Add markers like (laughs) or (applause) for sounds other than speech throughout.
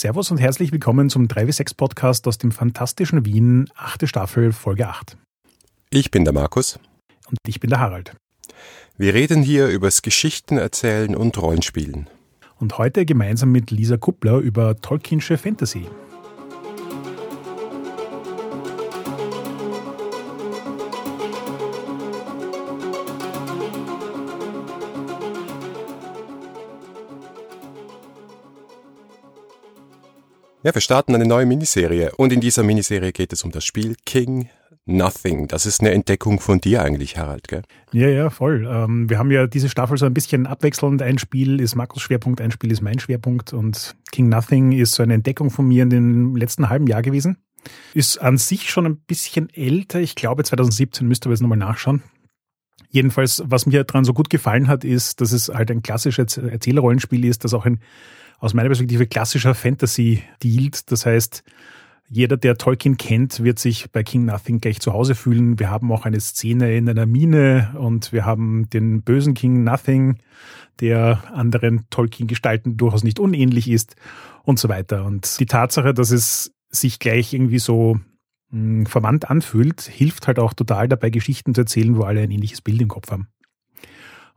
Servus und herzlich willkommen zum 3W6 Podcast aus dem fantastischen Wien, achte Staffel, Folge 8. Ich bin der Markus. Und ich bin der Harald. Wir reden hier übers Geschichten erzählen und Rollenspielen. Und heute gemeinsam mit Lisa Kuppler über Tolkiensche Fantasy. Ja, wir starten eine neue Miniserie und in dieser Miniserie geht es um das Spiel King Nothing. Das ist eine Entdeckung von dir eigentlich, Harald, gell? Ja, ja, voll. Ähm, wir haben ja diese Staffel so ein bisschen abwechselnd. Ein Spiel ist Markus Schwerpunkt, ein Spiel ist mein Schwerpunkt und King Nothing ist so eine Entdeckung von mir in dem letzten halben Jahr gewesen. Ist an sich schon ein bisschen älter. Ich glaube 2017 müsste aber jetzt nochmal nachschauen. Jedenfalls, was mir daran so gut gefallen hat, ist, dass es halt ein klassisches Erzählerrollenspiel ist, das auch ein aus meiner Perspektive klassischer Fantasy dealt. Das heißt, jeder, der Tolkien kennt, wird sich bei King Nothing gleich zu Hause fühlen. Wir haben auch eine Szene in einer Mine und wir haben den bösen King Nothing, der anderen Tolkien-Gestalten durchaus nicht unähnlich ist und so weiter. Und die Tatsache, dass es sich gleich irgendwie so mh, hm, verwandt anfühlt, hilft halt auch total dabei, Geschichten zu erzählen, wo alle ein ähnliches Bild im Kopf haben.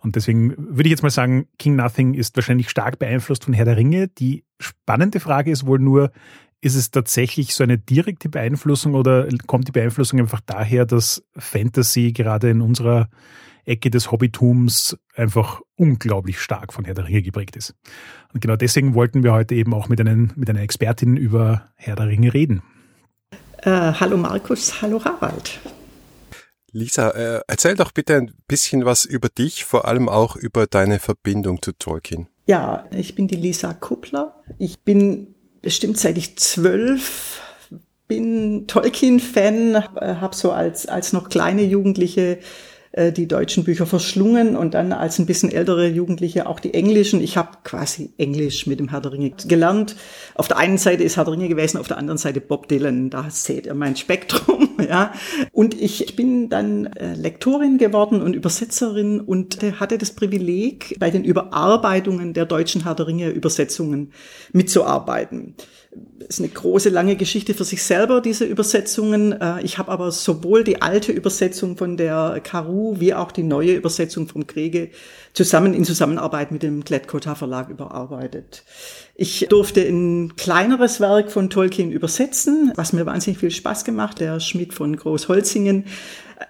Und deswegen würde ich jetzt mal sagen, King Nothing ist wahrscheinlich stark beeinflusst von Herr der Ringe. Die spannende Frage ist wohl nur, ist es tatsächlich so eine direkte Beeinflussung oder kommt die Beeinflussung einfach daher, dass Fantasy gerade in unserer Ecke des Hobbitums einfach unglaublich stark von Herr der Ringe geprägt ist. Und genau deswegen wollten wir heute eben auch mit, einen, mit einer Expertin über Herr der Ringe reden. Äh, hallo Markus, hallo Harald. Lisa, äh, erzähl doch bitte ein bisschen was über dich, vor allem auch über deine Verbindung zu Tolkien. Ja, ich bin die Lisa Kuppler. Ich bin bestimmt seit ich zwölf bin Tolkien-Fan, habe so als, als noch kleine Jugendliche äh, die deutschen Bücher verschlungen und dann als ein bisschen ältere Jugendliche auch die englischen. Ich habe quasi Englisch mit dem Herr der Ringe gelernt. Auf der einen Seite ist Herr der Ringe gewesen, auf der anderen Seite Bob Dylan. Da seht ihr mein Spektrum. (laughs) Ja. Und ich bin dann äh, Lektorin geworden und Übersetzerin und hatte das Privileg, bei den Überarbeitungen der deutschen Herr der Ringe Übersetzungen mitzuarbeiten ist eine große, lange Geschichte für sich selber, diese Übersetzungen. Äh, ich habe aber sowohl die alte Übersetzung von der Karu wie auch die neue Übersetzung vom Kriege zusammen in Zusammenarbeit mit dem Glettkota Verlag überarbeitet. Ich durfte ein kleineres Werk von Tolkien übersetzen, was mir wahnsinnig viel Spaß gemacht, der Schmidt von Großholzingen.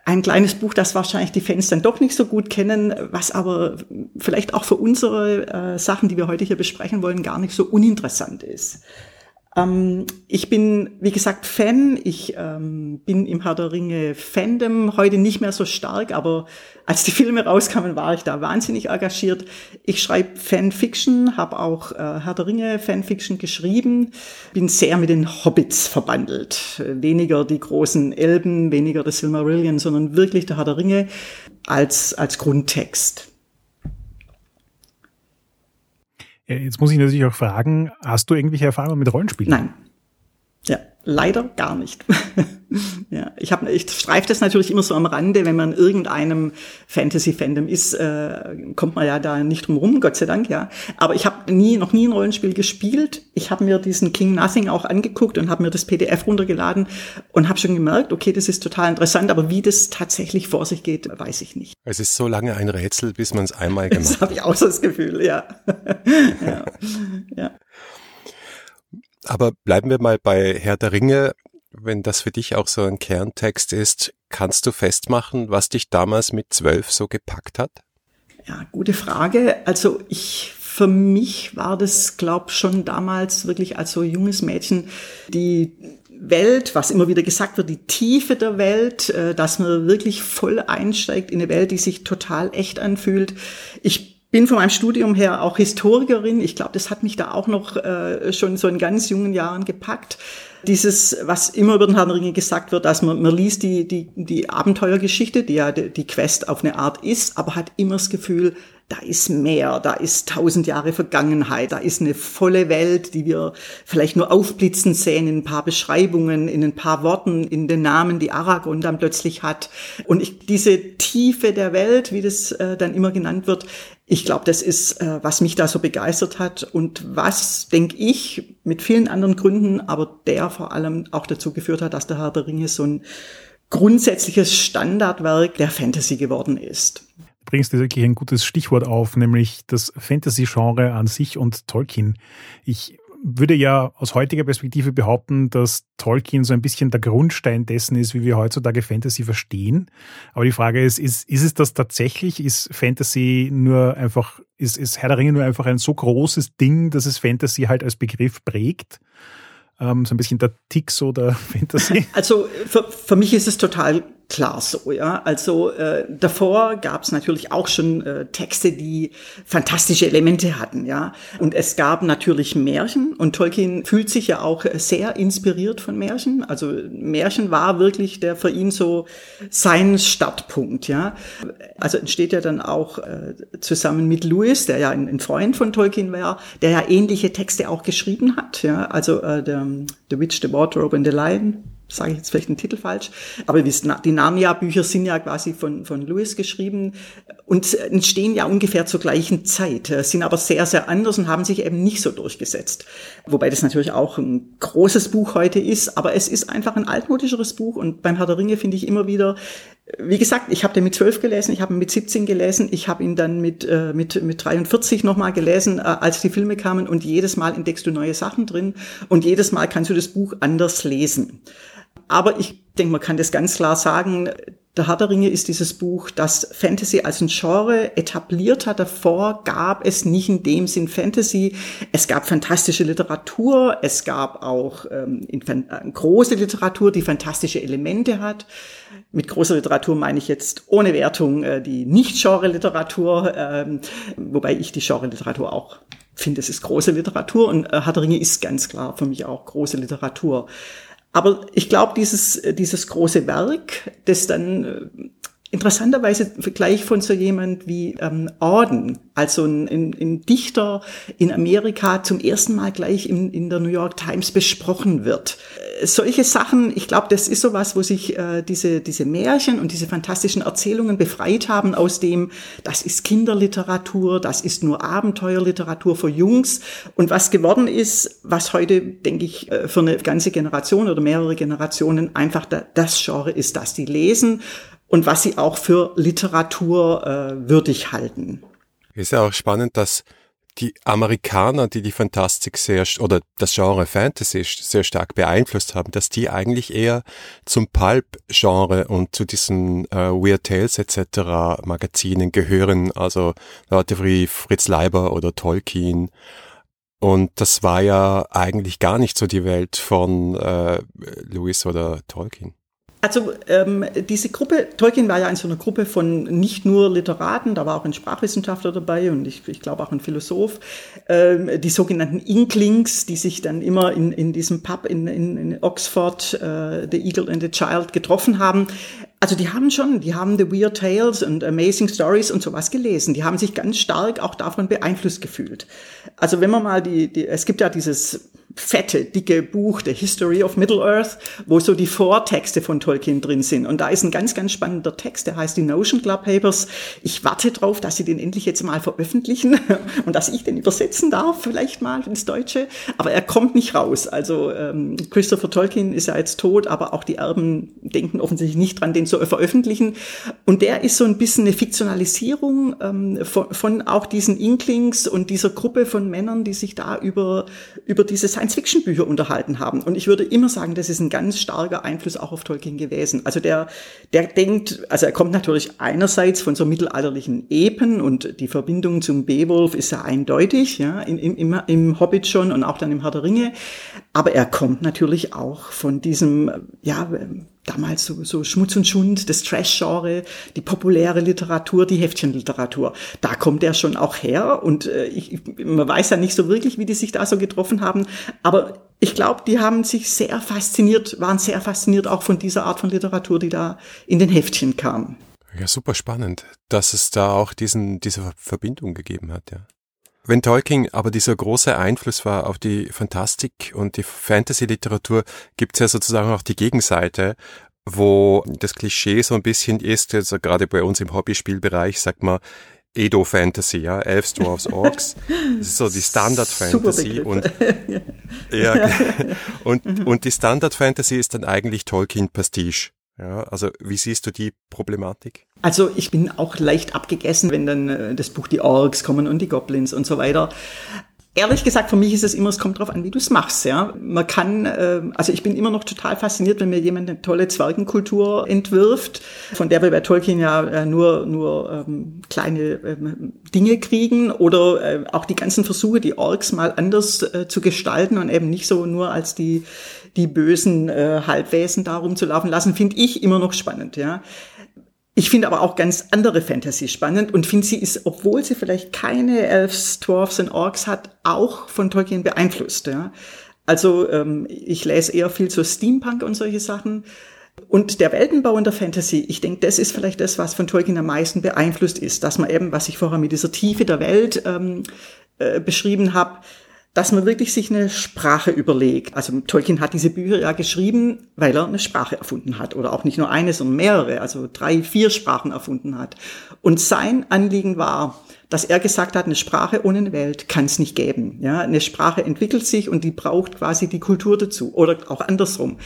Ein kleines Buch, das wahrscheinlich die Fans dann doch nicht so gut kennen, was aber vielleicht auch für unsere äh, Sachen, die wir heute hier besprechen wollen, gar nicht so uninteressant ist. Ähm, ich bin, wie gesagt, Fan. Ich ähm, bin im Herr der Ringe Fandom heute nicht mehr so stark, aber als die Filme rauskamen, war ich da wahnsinnig engagiert. Ich schreibe Fanfiction, habe auch äh, Herr der Ringe Fanfiction geschrieben, bin sehr mit den Hobbits verbandelt. Weniger die großen Elben, weniger das Silmarillion, sondern wirklich der Herr der Ringe als, als Grundtext. Jetzt muss ich natürlich auch fragen, hast du irgendwelche Erfahrungen mit Rollenspielen? Nein. Leider gar nicht. (laughs) ja, ich habe, ich streife das natürlich immer so am Rande, wenn man in irgendeinem Fantasy-Fandom ist, äh, kommt man ja da nicht drum rum, Gott sei Dank, ja. Aber ich habe nie, noch nie ein Rollenspiel gespielt. Ich habe mir diesen King Nothing auch angeguckt und habe mir das PDF runtergeladen und habe schon gemerkt, okay, das ist total interessant, aber wie das tatsächlich vor sich geht, weiß ich nicht. Es ist so lange ein Rätsel, bis man es einmal (laughs) gemacht hat. Das habe ich auch so das Gefühl, ja. (laughs) ja. ja. Aber bleiben wir mal bei Herr der Ringe. Wenn das für dich auch so ein Kerntext ist, kannst du festmachen, was dich damals mit zwölf so gepackt hat? Ja, gute Frage. Also ich, für mich war das, glaub schon damals wirklich als so junges Mädchen die Welt, was immer wieder gesagt wird, die Tiefe der Welt, äh, dass man wirklich voll einsteigt in eine Welt, die sich total echt anfühlt. Ich bin von meinem Studium her auch Historikerin. Ich glaube, das hat mich da auch noch äh, schon so in ganz jungen Jahren gepackt. Dieses, was immer über den Herrn Ringe gesagt wird, dass man, man liest die, die, die Abenteuergeschichte, die ja die, die Quest auf eine Art ist, aber hat immer das Gefühl, da ist mehr, da ist tausend Jahre Vergangenheit, da ist eine volle Welt, die wir vielleicht nur aufblitzen sehen in ein paar Beschreibungen, in ein paar Worten, in den Namen, die Aragorn dann plötzlich hat. Und ich, diese Tiefe der Welt, wie das äh, dann immer genannt wird, ich glaube, das ist, äh, was mich da so begeistert hat und was, denke ich, mit vielen anderen Gründen, aber der vor allem auch dazu geführt hat, dass der Herr der Ringe so ein grundsätzliches Standardwerk der Fantasy geworden ist. Du bringst dir wirklich ein gutes Stichwort auf, nämlich das Fantasy-Genre an sich und Tolkien. Ich würde ja aus heutiger Perspektive behaupten, dass Tolkien so ein bisschen der Grundstein dessen ist, wie wir heutzutage Fantasy verstehen. Aber die Frage ist, ist, ist es das tatsächlich? Ist Fantasy nur einfach, ist, ist Herr der Ringe nur einfach ein so großes Ding, dass es Fantasy halt als Begriff prägt? Ähm, so ein bisschen der Tick so der (laughs) Fantasy? Also für, für mich ist es total klar so, ja. Also äh, davor gab es natürlich auch schon äh, Texte, die fantastische Elemente hatten, ja. Und es gab natürlich Märchen und Tolkien fühlt sich ja auch sehr inspiriert von Märchen. Also Märchen war wirklich der für ihn so sein Startpunkt, ja. Also entsteht ja dann auch äh, zusammen mit Lewis, der ja ein, ein Freund von Tolkien war, der ja ähnliche Texte auch geschrieben hat, ja. Also äh, der The Witch, The Wardrobe and the Lion sage ich jetzt vielleicht den Titel falsch, aber die Narnia-Bücher sind ja quasi von, von Lewis geschrieben und entstehen ja ungefähr zur gleichen Zeit, sind aber sehr, sehr anders und haben sich eben nicht so durchgesetzt. Wobei das natürlich auch ein großes Buch heute ist, aber es ist einfach ein altmodischeres Buch und beim Herr der Ringe finde ich immer wieder, wie gesagt, ich habe den mit 12 gelesen, ich habe ihn mit 17 gelesen, ich habe ihn dann mit, äh, mit, mit 43 nochmal gelesen, äh, als die Filme kamen und jedes Mal entdeckst du neue Sachen drin und jedes Mal kannst du das Buch anders lesen. Aber ich denke, man kann das ganz klar sagen, der Herr der Ringe ist dieses Buch, das Fantasy als ein Genre etabliert hat. Davor gab es nicht in dem Sinn Fantasy. Es gab fantastische Literatur, es gab auch ähm, äh, große Literatur, die fantastische Elemente hat. Mit großer Literatur meine ich jetzt ohne Wertung äh, die Nicht-Genre-Literatur, ähm, wobei ich die Genre-Literatur auch finde, es ist große Literatur und äh, Herr der Ringe ist ganz klar für mich auch große Literatur. Aber ich glaube, dieses, dieses große Werk, das dann äh, interessanterweise gleich von so jemand wie ähm, Auden, also ein, ein, ein Dichter in Amerika, zum ersten Mal gleich in, in der New York Times besprochen wird. Äh, solche Sachen, ich glaube, das ist sowas, wo sich äh, diese, diese Märchen und diese fantastischen Erzählungen befreit haben aus dem, das ist Kinderliteratur, das ist nur Abenteuerliteratur für Jungs. Und was geworden ist, was heute, denke ich, äh, für eine ganze Generation oder mehrere Generationen einfach da, das Genre ist, das die lesen und was sie auch für Literatur äh, würdig halten. Ist ja auch spannend, dass die Amerikaner, die die Fantastik sehr oder das Genre Fantasy sehr stark beeinflusst haben, dass die eigentlich eher zum Pulp-Genre und zu diesen äh, Weird Tales etc. Magazinen gehören, also Leute wie Fritz Leiber oder Tolkien. Und das war ja eigentlich gar nicht so die Welt von äh, Lewis oder Tolkien. Also ähm, diese Gruppe, Tolkien war ja in so einer Gruppe von nicht nur Literaten, da war auch ein Sprachwissenschaftler dabei und ich, ich glaube auch ein Philosoph, ähm, die sogenannten Inklings, die sich dann immer in, in diesem Pub in, in, in Oxford, äh, The Eagle and the Child, getroffen haben. Also die haben schon, die haben The Weird Tales und Amazing Stories und sowas gelesen. Die haben sich ganz stark auch davon beeinflusst gefühlt. Also wenn man mal die, die es gibt ja dieses fette, dicke Buch, The History of Middle-earth, wo so die Vortexte von Tolkien drin sind. Und da ist ein ganz, ganz spannender Text, der heißt die Notion Club Papers. Ich warte drauf, dass sie den endlich jetzt mal veröffentlichen (laughs) und dass ich den übersetzen darf, vielleicht mal ins Deutsche. Aber er kommt nicht raus. Also ähm, Christopher Tolkien ist ja jetzt tot, aber auch die Erben denken offensichtlich nicht dran, den zu veröffentlichen. Und der ist so ein bisschen eine Fiktionalisierung ähm, von, von auch diesen Inklings und dieser Gruppe von Männern, die sich da über, über dieses Science-Fiction-Bücher unterhalten haben. Und ich würde immer sagen, das ist ein ganz starker Einfluss auch auf Tolkien gewesen. Also der, der denkt, also er kommt natürlich einerseits von so mittelalterlichen Epen und die Verbindung zum Beowulf ist ja eindeutig, ja, im, im, im Hobbit schon und auch dann im Herr der Ringe. Aber er kommt natürlich auch von diesem, ja, damals so, so Schmutz und Schund, das Trash-Genre, die populäre Literatur, die Heftchenliteratur. Da kommt er schon auch her und äh, ich, man weiß ja nicht so wirklich, wie die sich da so getroffen haben, aber ich glaube, die haben sich sehr fasziniert, waren sehr fasziniert auch von dieser Art von Literatur, die da in den Heftchen kam. Ja, super spannend, dass es da auch diesen, diese Verbindung gegeben hat, ja. Wenn Tolkien aber dieser große Einfluss war auf die Fantastik und die Fantasy-Literatur, gibt es ja sozusagen auch die Gegenseite, wo das Klischee so ein bisschen ist, also gerade bei uns im Hobbyspielbereich, sagt man, Edo Fantasy, ja, Elves, Dwarfs, Orks. Das ist so die Standard Fantasy und (laughs) ja, und und die Standard Fantasy ist dann eigentlich Tolkien Pastiche. Ja, also wie siehst du die Problematik? Also ich bin auch leicht abgegessen, wenn dann äh, das Buch die Orks kommen und die Goblins und so weiter. Ehrlich gesagt, für mich ist es immer, es kommt drauf an, wie du es machst. Ja, man kann, äh, also ich bin immer noch total fasziniert, wenn mir jemand eine tolle Zwergenkultur entwirft, von der wir bei Tolkien ja äh, nur nur ähm, kleine ähm, Dinge kriegen oder äh, auch die ganzen Versuche, die Orks mal anders äh, zu gestalten und eben nicht so nur als die die bösen äh, Halbwesen da rumzulaufen lassen, finde ich immer noch spannend. Ja, ich finde aber auch ganz andere Fantasy spannend und finde sie ist, obwohl sie vielleicht keine Elves, Dwarfs und Orks hat, auch von Tolkien beeinflusst. Ja. Also ähm, ich lese eher viel zu Steampunk und solche Sachen. Und der Weltenbau in der Fantasy, ich denke, das ist vielleicht das, was von Tolkien am meisten beeinflusst ist, dass man eben, was ich vorher mit dieser Tiefe der Welt ähm, äh, beschrieben habe, dass man wirklich sich eine Sprache überlegt. Also Tolkien hat diese Bücher ja geschrieben, weil er eine Sprache erfunden hat oder auch nicht nur eine, sondern mehrere, also drei, vier Sprachen erfunden hat. Und sein Anliegen war, dass er gesagt hat, eine Sprache ohne eine Welt kann es nicht geben. Ja, eine Sprache entwickelt sich und die braucht quasi die Kultur dazu oder auch andersrum.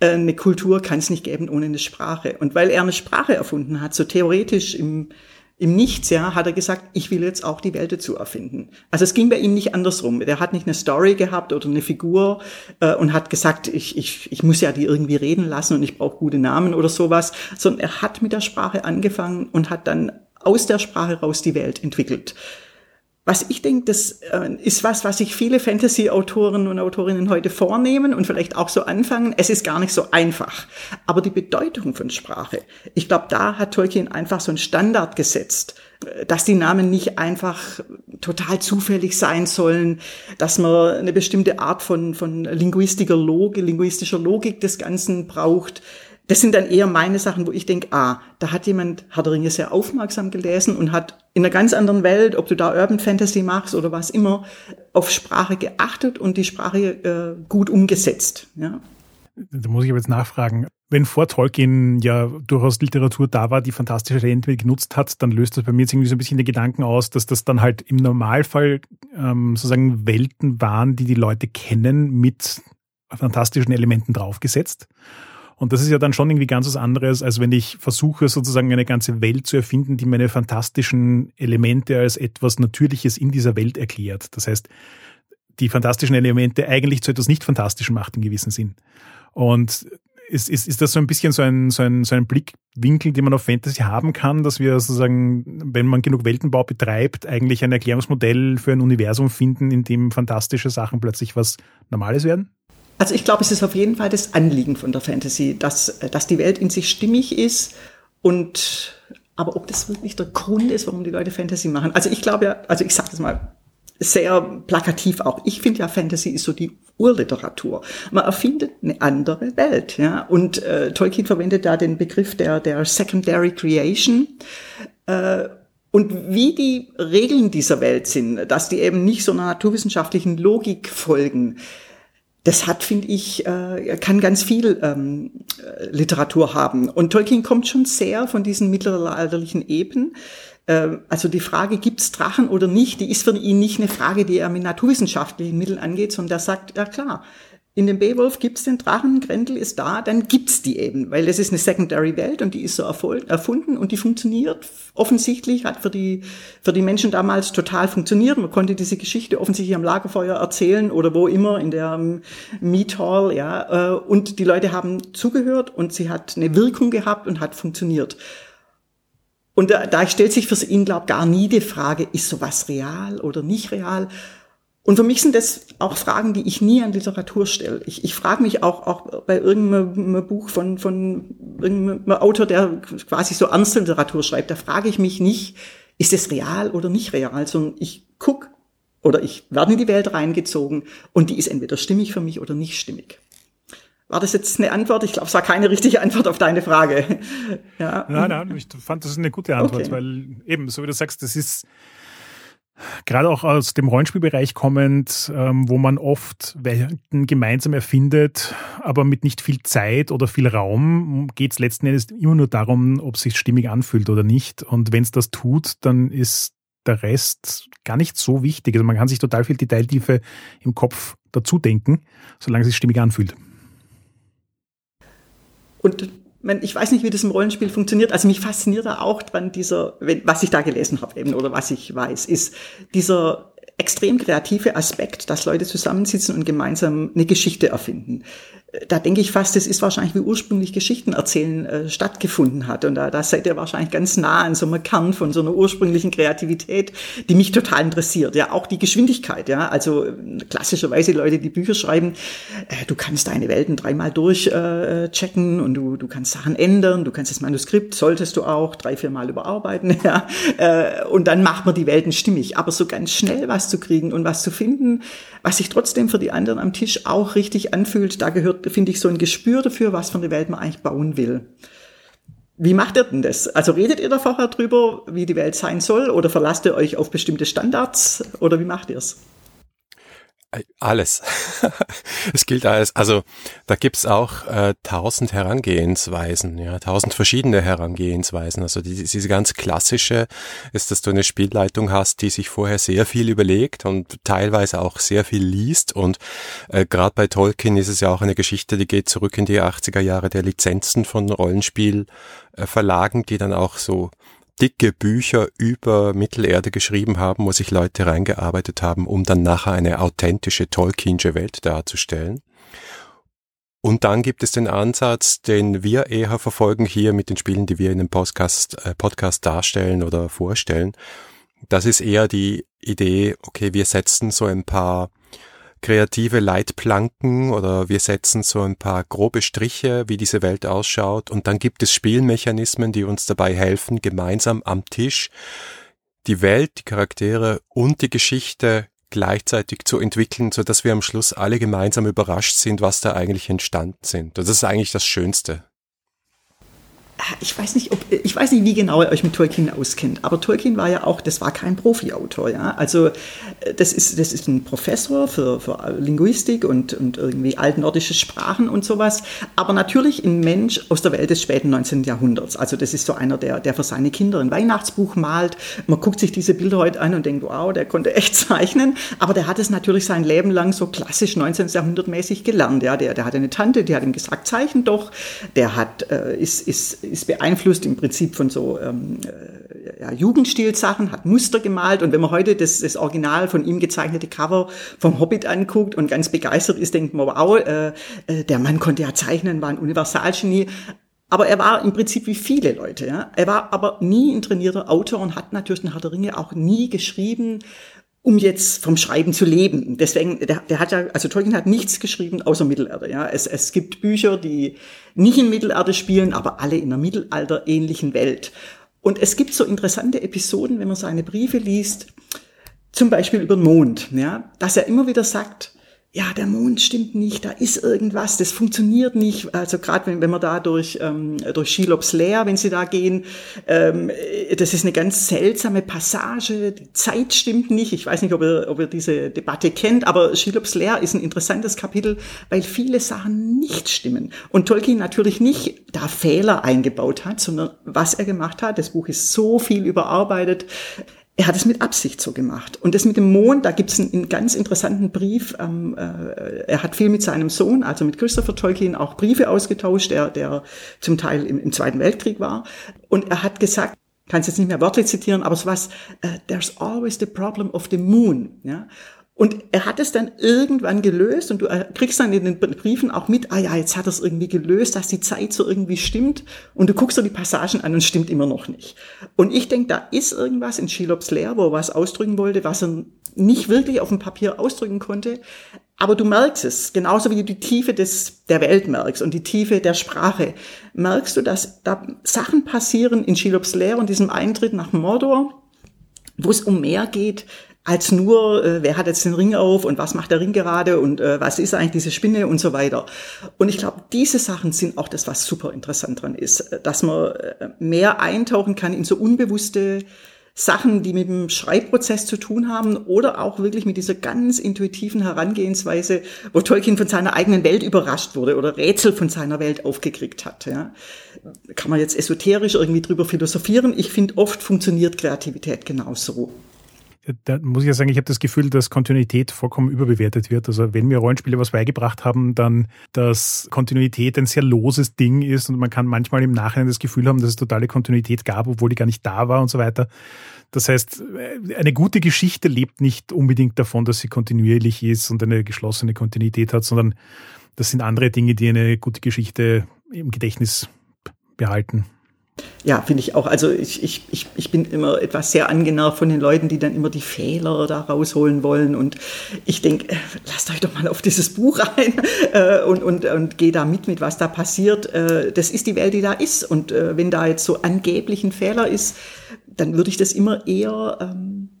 Äh, eine Kultur kann es nicht geben ohne eine Sprache. Und weil er eine Sprache erfunden hat, so theoretisch im im Nichts, ja, hat er gesagt, ich will jetzt auch die Welt dazu erfinden. Also es ging bei ihm nicht andersrum. Der hat nicht eine Story gehabt oder eine Figur äh, und hat gesagt, ich, ich, ich muss ja die irgendwie reden lassen und ich brauche gute Namen oder sowas, sondern er hat mit der Sprache angefangen und hat dann aus der Sprache raus die Welt entwickelt. Was ich denke, das äh, ist was, was sich viele Fantasy-Autoren und Autorinnen heute vornehmen und vielleicht auch so anfangen. Es ist gar nicht so einfach. Aber die Bedeutung von Sprache, ich glaube, da hat Tolkien einfach so einen Standard gesetzt, äh, dass die Namen nicht einfach total zufällig sein sollen, dass man eine bestimmte Art von, von linguistischer Logik, linguistischer Logik des Ganzen braucht das sind dann eher meine Sachen, wo ich denke, ah, da hat jemand Herr der Ringe sehr aufmerksam gelesen und hat in einer ganz anderen Welt, ob du da Urban Fantasy machst oder was immer, auf Sprache geachtet und die Sprache äh, gut umgesetzt. Ja. Da muss ich aber jetzt nachfragen. Wenn vor Tolkien ja durchaus Literatur da war, die fantastische Elemente genutzt hat, dann löst das bei mir jetzt irgendwie so ein bisschen den Gedanken aus, dass das dann halt im Normalfall ähm, sozusagen Welten waren, die die Leute kennen, mit fantastischen Elementen draufgesetzt. Und das ist ja dann schon irgendwie ganz was anderes, als wenn ich versuche, sozusagen eine ganze Welt zu erfinden, die meine fantastischen Elemente als etwas Natürliches in dieser Welt erklärt. Das heißt, die fantastischen Elemente eigentlich zu etwas nicht Fantastischem macht im gewissen Sinn. Und ist, ist, ist das so ein bisschen so ein, so, ein, so ein Blickwinkel, den man auf Fantasy haben kann, dass wir sozusagen, wenn man genug Weltenbau betreibt, eigentlich ein Erklärungsmodell für ein Universum finden, in dem fantastische Sachen plötzlich was Normales werden? Also ich glaube, es ist auf jeden Fall das Anliegen von der Fantasy, dass, dass die Welt in sich stimmig ist und aber ob das wirklich der Grund ist, warum die Leute Fantasy machen. Also ich glaube ja, also ich sage das mal sehr plakativ auch. Ich finde ja, Fantasy ist so die Urliteratur. Man erfindet eine andere Welt, ja. Und äh, Tolkien verwendet da den Begriff der der Secondary Creation. Äh, und wie die Regeln dieser Welt sind, dass die eben nicht so einer naturwissenschaftlichen Logik folgen, das hat, finde ich, äh, kann ganz viel ähm, äh, Literatur haben. Und Tolkien kommt schon sehr von diesen mittelalterlichen Eben. Äh, also die Frage, gibt's Drachen oder nicht, die ist für ihn nicht eine Frage, die er mit naturwissenschaftlichen Mitteln angeht, sondern er sagt, ja klar, in dem Beowulf gibt's den Drachen, Grendel ist da, dann gibt's die eben, weil das ist eine Secondary Welt und die ist so erfunden und die funktioniert offensichtlich, hat für die, für die Menschen damals total funktioniert. Man konnte diese Geschichte offensichtlich am Lagerfeuer erzählen oder wo immer, in der um, Meat Hall, ja, äh, und die Leute haben zugehört und sie hat eine Wirkung gehabt und hat funktioniert. Und da, da stellt sich für ihn, glaube gar nie die Frage, ist sowas real oder nicht real, und für mich sind das auch Fragen, die ich nie an Literatur stelle. Ich, ich frage mich auch, auch bei irgendeinem Buch von, von irgendeinem Autor, der quasi so Ernst-Literatur schreibt, da frage ich mich nicht, ist es real oder nicht real, sondern ich guck oder ich werde in die Welt reingezogen und die ist entweder stimmig für mich oder nicht stimmig. War das jetzt eine Antwort? Ich glaube, es war keine richtige Antwort auf deine Frage. (laughs) ja. Nein, nein, ich fand das eine gute Antwort, okay. weil eben, so wie du sagst, das ist, gerade auch aus dem Rollenspielbereich kommend, ähm, wo man oft Welten gemeinsam erfindet, aber mit nicht viel Zeit oder viel Raum, geht es letzten Endes immer nur darum, ob es sich stimmig anfühlt oder nicht. Und wenn es das tut, dann ist der Rest gar nicht so wichtig. Also man kann sich total viel Detailtiefe im Kopf dazu denken, solange es sich stimmig anfühlt. Und ich weiß nicht, wie das im Rollenspiel funktioniert. Also mich fasziniert da auch dran dieser, was ich da gelesen habe eben oder was ich weiß, ist dieser extrem kreative Aspekt, dass Leute zusammensitzen und gemeinsam eine Geschichte erfinden da denke ich fast, das ist wahrscheinlich, wie ursprünglich Geschichten erzählen äh, stattgefunden hat. Und da, da seid ihr wahrscheinlich ganz nah an so einem Kern von so einer ursprünglichen Kreativität, die mich total interessiert. Ja, auch die Geschwindigkeit. Ja, also klassischerweise Leute, die Bücher schreiben, äh, du kannst deine Welten dreimal durchchecken äh, und du, du kannst Sachen ändern. Du kannst das Manuskript, solltest du auch drei, vier Mal überarbeiten. (laughs) Ja, äh, und dann macht man die Welten stimmig. Aber so ganz schnell was zu kriegen und was zu finden, was sich trotzdem für die anderen am Tisch auch richtig anfühlt, da gehört finde ich, so ein Gespür dafür, was für eine Welt man eigentlich bauen will. Wie macht ihr denn das? Also redet ihr da vorher drüber, wie die Welt sein soll, oder verlasst ihr euch auf bestimmte Standards, oder wie macht ihr es? Alles. (laughs) es gilt alles. Also da gibt's auch äh, tausend Herangehensweisen, ja, tausend verschiedene Herangehensweisen. Also die, diese ganz klassische ist, dass du eine Spielleitung hast, die sich vorher sehr viel überlegt und teilweise auch sehr viel liest. Und äh, gerade bei Tolkien ist es ja auch eine Geschichte, die geht zurück in die 80er Jahre der Lizenzen von Rollenspielverlagen, die dann auch so dicke Bücher über Mittelerde geschrieben haben, wo sich Leute reingearbeitet haben, um dann nachher eine authentische Tolkienische Welt darzustellen. Und dann gibt es den Ansatz, den wir eher verfolgen hier mit den Spielen, die wir in dem Podcast, äh, Podcast darstellen oder vorstellen. Das ist eher die Idee, okay, wir setzen so ein paar kreative Leitplanken oder wir setzen so ein paar grobe Striche, wie diese Welt ausschaut und dann gibt es Spielmechanismen, die uns dabei helfen, gemeinsam am Tisch die Welt, die Charaktere und die Geschichte gleichzeitig zu entwickeln, so dass wir am Schluss alle gemeinsam überrascht sind, was da eigentlich entstanden sind. Das ist eigentlich das Schönste ich weiß nicht, ob, ich weiß nicht, wie genau ihr euch mit Tolkien auskennt, aber Tolkien war ja auch, das war kein Profi-Autor, ja. Also, äh, das ist, das ist ein Professor für, für Linguistik und, und irgendwie altnordische Sprachen und sowas. Aber natürlich ein Mensch aus der Welt des späten 19. Jahrhunderts. Also, das ist so einer, der, der für seine Kinder ein Weihnachtsbuch malt. Man guckt sich diese Bilder heute an und denkt, wow, der konnte echt (laughs) zeichnen. Aber der hat es natürlich sein Leben lang so klassisch 19. Jahrhundert mäßig gelernt, ja. Der, der hatte eine Tante, die hat ihm gesagt, zeichnen doch. Der hat, äh, ist, ist, ist beeinflusst im Prinzip von so ähm, äh, ja, Jugendstilsachen, hat Muster gemalt und wenn man heute das, das Original von ihm gezeichnete Cover vom Hobbit anguckt und ganz begeistert ist, denkt man, wow, äh, äh, der Mann konnte ja zeichnen, war ein Universalgenie. Aber er war im Prinzip wie viele Leute. Ja? Er war aber nie ein trainierter Autor und hat natürlich den Herr der Ringe auch nie geschrieben, um jetzt vom Schreiben zu leben. Deswegen, der, der hat ja, also Tolkien hat nichts geschrieben außer Mittelerde. Ja, es, es gibt Bücher, die nicht in Mittelerde spielen, aber alle in einer mittelalterähnlichen Welt. Und es gibt so interessante Episoden, wenn man seine Briefe liest, zum Beispiel über den Mond, ja, dass er immer wieder sagt, ja, der Mond stimmt nicht, da ist irgendwas, das funktioniert nicht. Also gerade wenn, wenn man da durch, ähm, durch Schilops Leer, wenn sie da gehen, ähm, das ist eine ganz seltsame Passage, die Zeit stimmt nicht. Ich weiß nicht, ob ihr, ob ihr diese Debatte kennt, aber Schilops Leer ist ein interessantes Kapitel, weil viele Sachen nicht stimmen. Und Tolkien natürlich nicht da Fehler eingebaut hat, sondern was er gemacht hat, das Buch ist so viel überarbeitet, er hat es mit Absicht so gemacht. Und das mit dem Mond, da gibt es einen, einen, ganz interessanten Brief. Ähm, äh, er hat viel mit seinem Sohn, also mit Christopher Tolkien, auch Briefe ausgetauscht, der, der zum Teil im, im Zweiten Weltkrieg war. Und er hat gesagt, kann es jetzt nicht mehr wörtlich zitieren, aber so was, uh, there's always the problem of the moon. Ja? Und er hat es dann irgendwann gelöst und du kriegst dann in den Briefen auch mit, ah ja, jetzt hat er es irgendwie gelöst, dass die Zeit so irgendwie stimmt und du guckst dir die Passagen an und stimmt immer noch nicht. Und ich denke, da ist irgendwas in Schilops Lehr, wo er was ausdrücken wollte, was er nicht wirklich auf dem Papier ausdrücken konnte. Aber du merkst es, genauso wie du die Tiefe des, der Welt merkst und die Tiefe der Sprache, merkst du, dass da Sachen passieren in Schilops Lehr und diesem Eintritt nach Mordor, wo es um mehr geht als nur, äh, wer hat jetzt den Ring auf und was macht der Ring gerade und äh, was ist eigentlich diese Spinne und so weiter. Und ich glaube, diese Sachen sind auch das, was super interessant dran ist, dass man äh, mehr eintauchen kann in so unbewusste Sachen, die mit dem Schreibprozess zu tun haben oder auch wirklich mit dieser ganz intuitiven Herangehensweise, wo Tolkien von seiner eigenen Welt überrascht wurde oder Rätsel von seiner Welt aufgekriegt hat. Ja. Kann man jetzt esoterisch irgendwie drüber philosophieren. Ich finde, oft funktioniert Kreativität genauso da muss ich ja sagen, ich habe das Gefühl, dass Kontinuität vollkommen überbewertet wird. Also wenn mir Rollenspiele was beigebracht haben, dann, dass Kontinuität ein sehr loses Ding ist und man kann manchmal im Nachhinein das Gefühl haben, dass es totale Kontinuität gab, obwohl die gar nicht da war und so weiter. Das heißt, eine gute Geschichte lebt nicht unbedingt davon, dass sie kontinuierlich ist und eine geschlossene Kontinuität hat, sondern das sind andere Dinge, die eine gute Geschichte im Gedächtnis behalten. Ja, finde ich auch. Also ich, ich, ich, ich bin immer etwas sehr angenervt von den Leuten, die dann immer die Fehler da rausholen wollen. Und ich denke, äh, lasst euch doch mal auf dieses Buch ein (laughs) äh, und, und, und geh da mit, mit was da passiert. Äh, das ist die Welt, die da ist. Und äh, wenn da jetzt so angeblich ein Fehler ist, dann würde ich das immer eher ähm,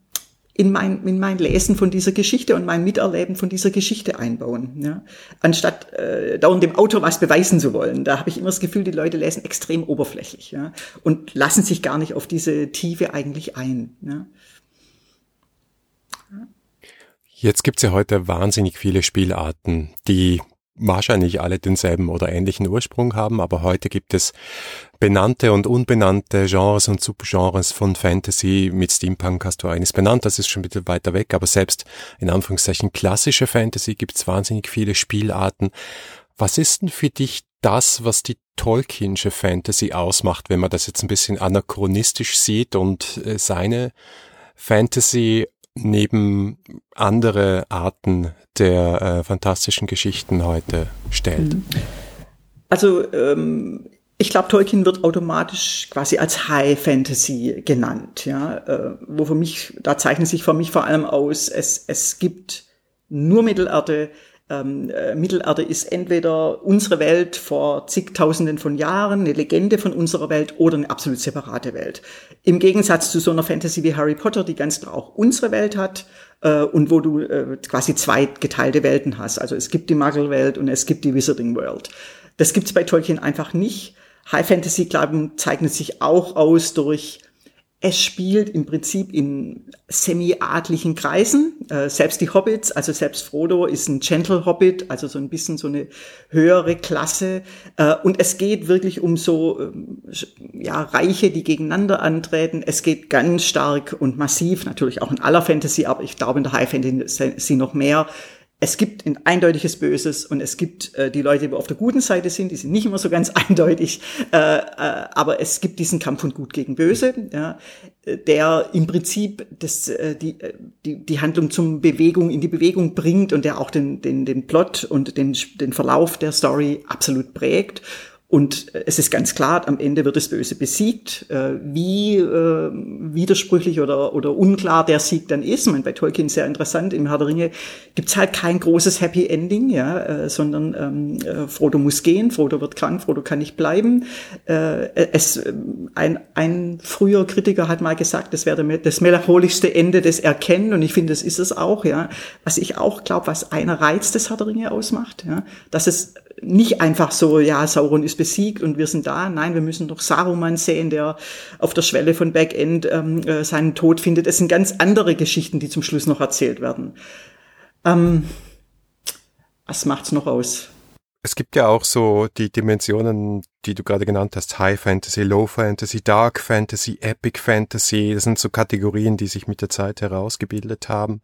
in mein, in mein Lesen von dieser Geschichte und mein Miterleben von dieser Geschichte einbauen. Ja? Anstatt äh, dauernd dem Autor was beweisen zu wollen. Da habe ich immer das Gefühl, die Leute lesen extrem oberflächlich ja? und lassen sich gar nicht auf diese Tiefe eigentlich ein. Ja? Jetzt gibt's ja heute wahnsinnig viele Spielarten, die wahrscheinlich alle denselben oder ähnlichen Ursprung haben, aber heute gibt es benannte und unbenannte Genres und Subgenres von Fantasy. Mit Steampunk hast du eines benannt, das ist schon ein bisschen weiter weg, aber selbst in Anführungszeichen klassische Fantasy gibt es wahnsinnig viele Spielarten. Was ist denn für dich das, was die Tolkiensche Fantasy ausmacht, wenn man das jetzt ein bisschen anachronistisch sieht und äh, seine Fantasy neben andere Arten der äh, fantastischen Geschichten heute stellt? Also ähm, ich glaube, Tolkien wird automatisch quasi als High Fantasy genannt, ja, äh, wo für mich, da zeichnet sich für mich vor allem aus, es, es gibt nur Mittelerde, ähm, äh, Mittelerde ist entweder unsere Welt vor zigtausenden von Jahren, eine Legende von unserer Welt oder eine absolut separate Welt. Im Gegensatz zu so einer Fantasy wie Harry Potter, die ganz klar auch unsere Welt hat äh, und wo du äh, quasi zwei geteilte Welten hast. Also es gibt die Muggle-Welt und es gibt die Wizarding World. Das gibt's bei Tolkien einfach nicht. High Fantasy, glaube zeichnet sich auch aus durch es spielt im Prinzip in semi-adlichen Kreisen. Äh, selbst die Hobbits, also selbst Frodo ist ein Gentle Hobbit, also so ein bisschen so eine höhere Klasse. Äh, und es geht wirklich um so ähm, ja, Reiche, die gegeneinander antreten. Es geht ganz stark und massiv, natürlich auch in aller Fantasy, aber ich glaube in der High Fantasy noch mehr, es gibt ein eindeutiges Böses und es gibt äh, die Leute, die auf der guten Seite sind, die sind nicht immer so ganz (laughs) eindeutig, äh, äh, aber es gibt diesen Kampf von Gut gegen Böse, ja, der im Prinzip das, äh, die, äh, die, die Handlung zum Bewegung in die Bewegung bringt und der auch den, den, den Plot und den, den Verlauf der Story absolut prägt. Und äh, es ist ganz klar, am Ende wird das Böse besiegt. Äh, wie äh, widersprüchlich oder, oder unklar der Sieg dann ist, ich meine, bei Tolkien sehr interessant, im Herr der Ringe gibt's halt kein großes Happy Ending, ja, sondern ähm, äh, Frodo muss gehen, Frodo wird krank, Frodo kann nicht bleiben. Es, ein, ein früher Kritiker hat mal gesagt, das wäre das melancholischste Ende des Erkennen und ich finde, das ist es auch, ja. Was ich auch glaube, was einer Reiz des Herr der Ringe ausmacht, ja, dass es nicht einfach so, ja, Sauron ist besiegt und wir sind da. Nein, wir müssen doch Saruman sehen, der auf der Schwelle von Backend ähm, äh, seinen Tod findet. Es sind ganz andere Geschichten, die zum Schluss noch erzählt werden. Ähm, was macht's noch aus? Es gibt ja auch so die Dimensionen, die du gerade genannt hast, High Fantasy, Low Fantasy, Dark Fantasy, Epic Fantasy. Das sind so Kategorien, die sich mit der Zeit herausgebildet haben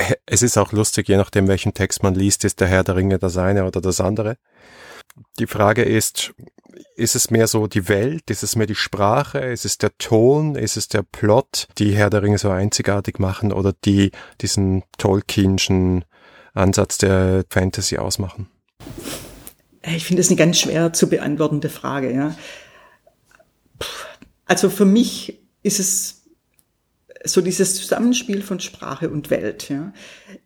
(laughs) es ist auch lustig, je nachdem, welchen Text man liest, ist der Herr der Ringe das eine oder das andere. Die Frage ist, ist es mehr so die Welt, ist es mehr die Sprache, ist es der Ton, ist es der Plot, die Herr der Ringe so einzigartig machen oder die diesen Tolkienschen Ansatz der Fantasy ausmachen? Ich finde das eine ganz schwer zu beantwortende Frage, ja. Also für mich ist es so dieses Zusammenspiel von Sprache und Welt. Ja.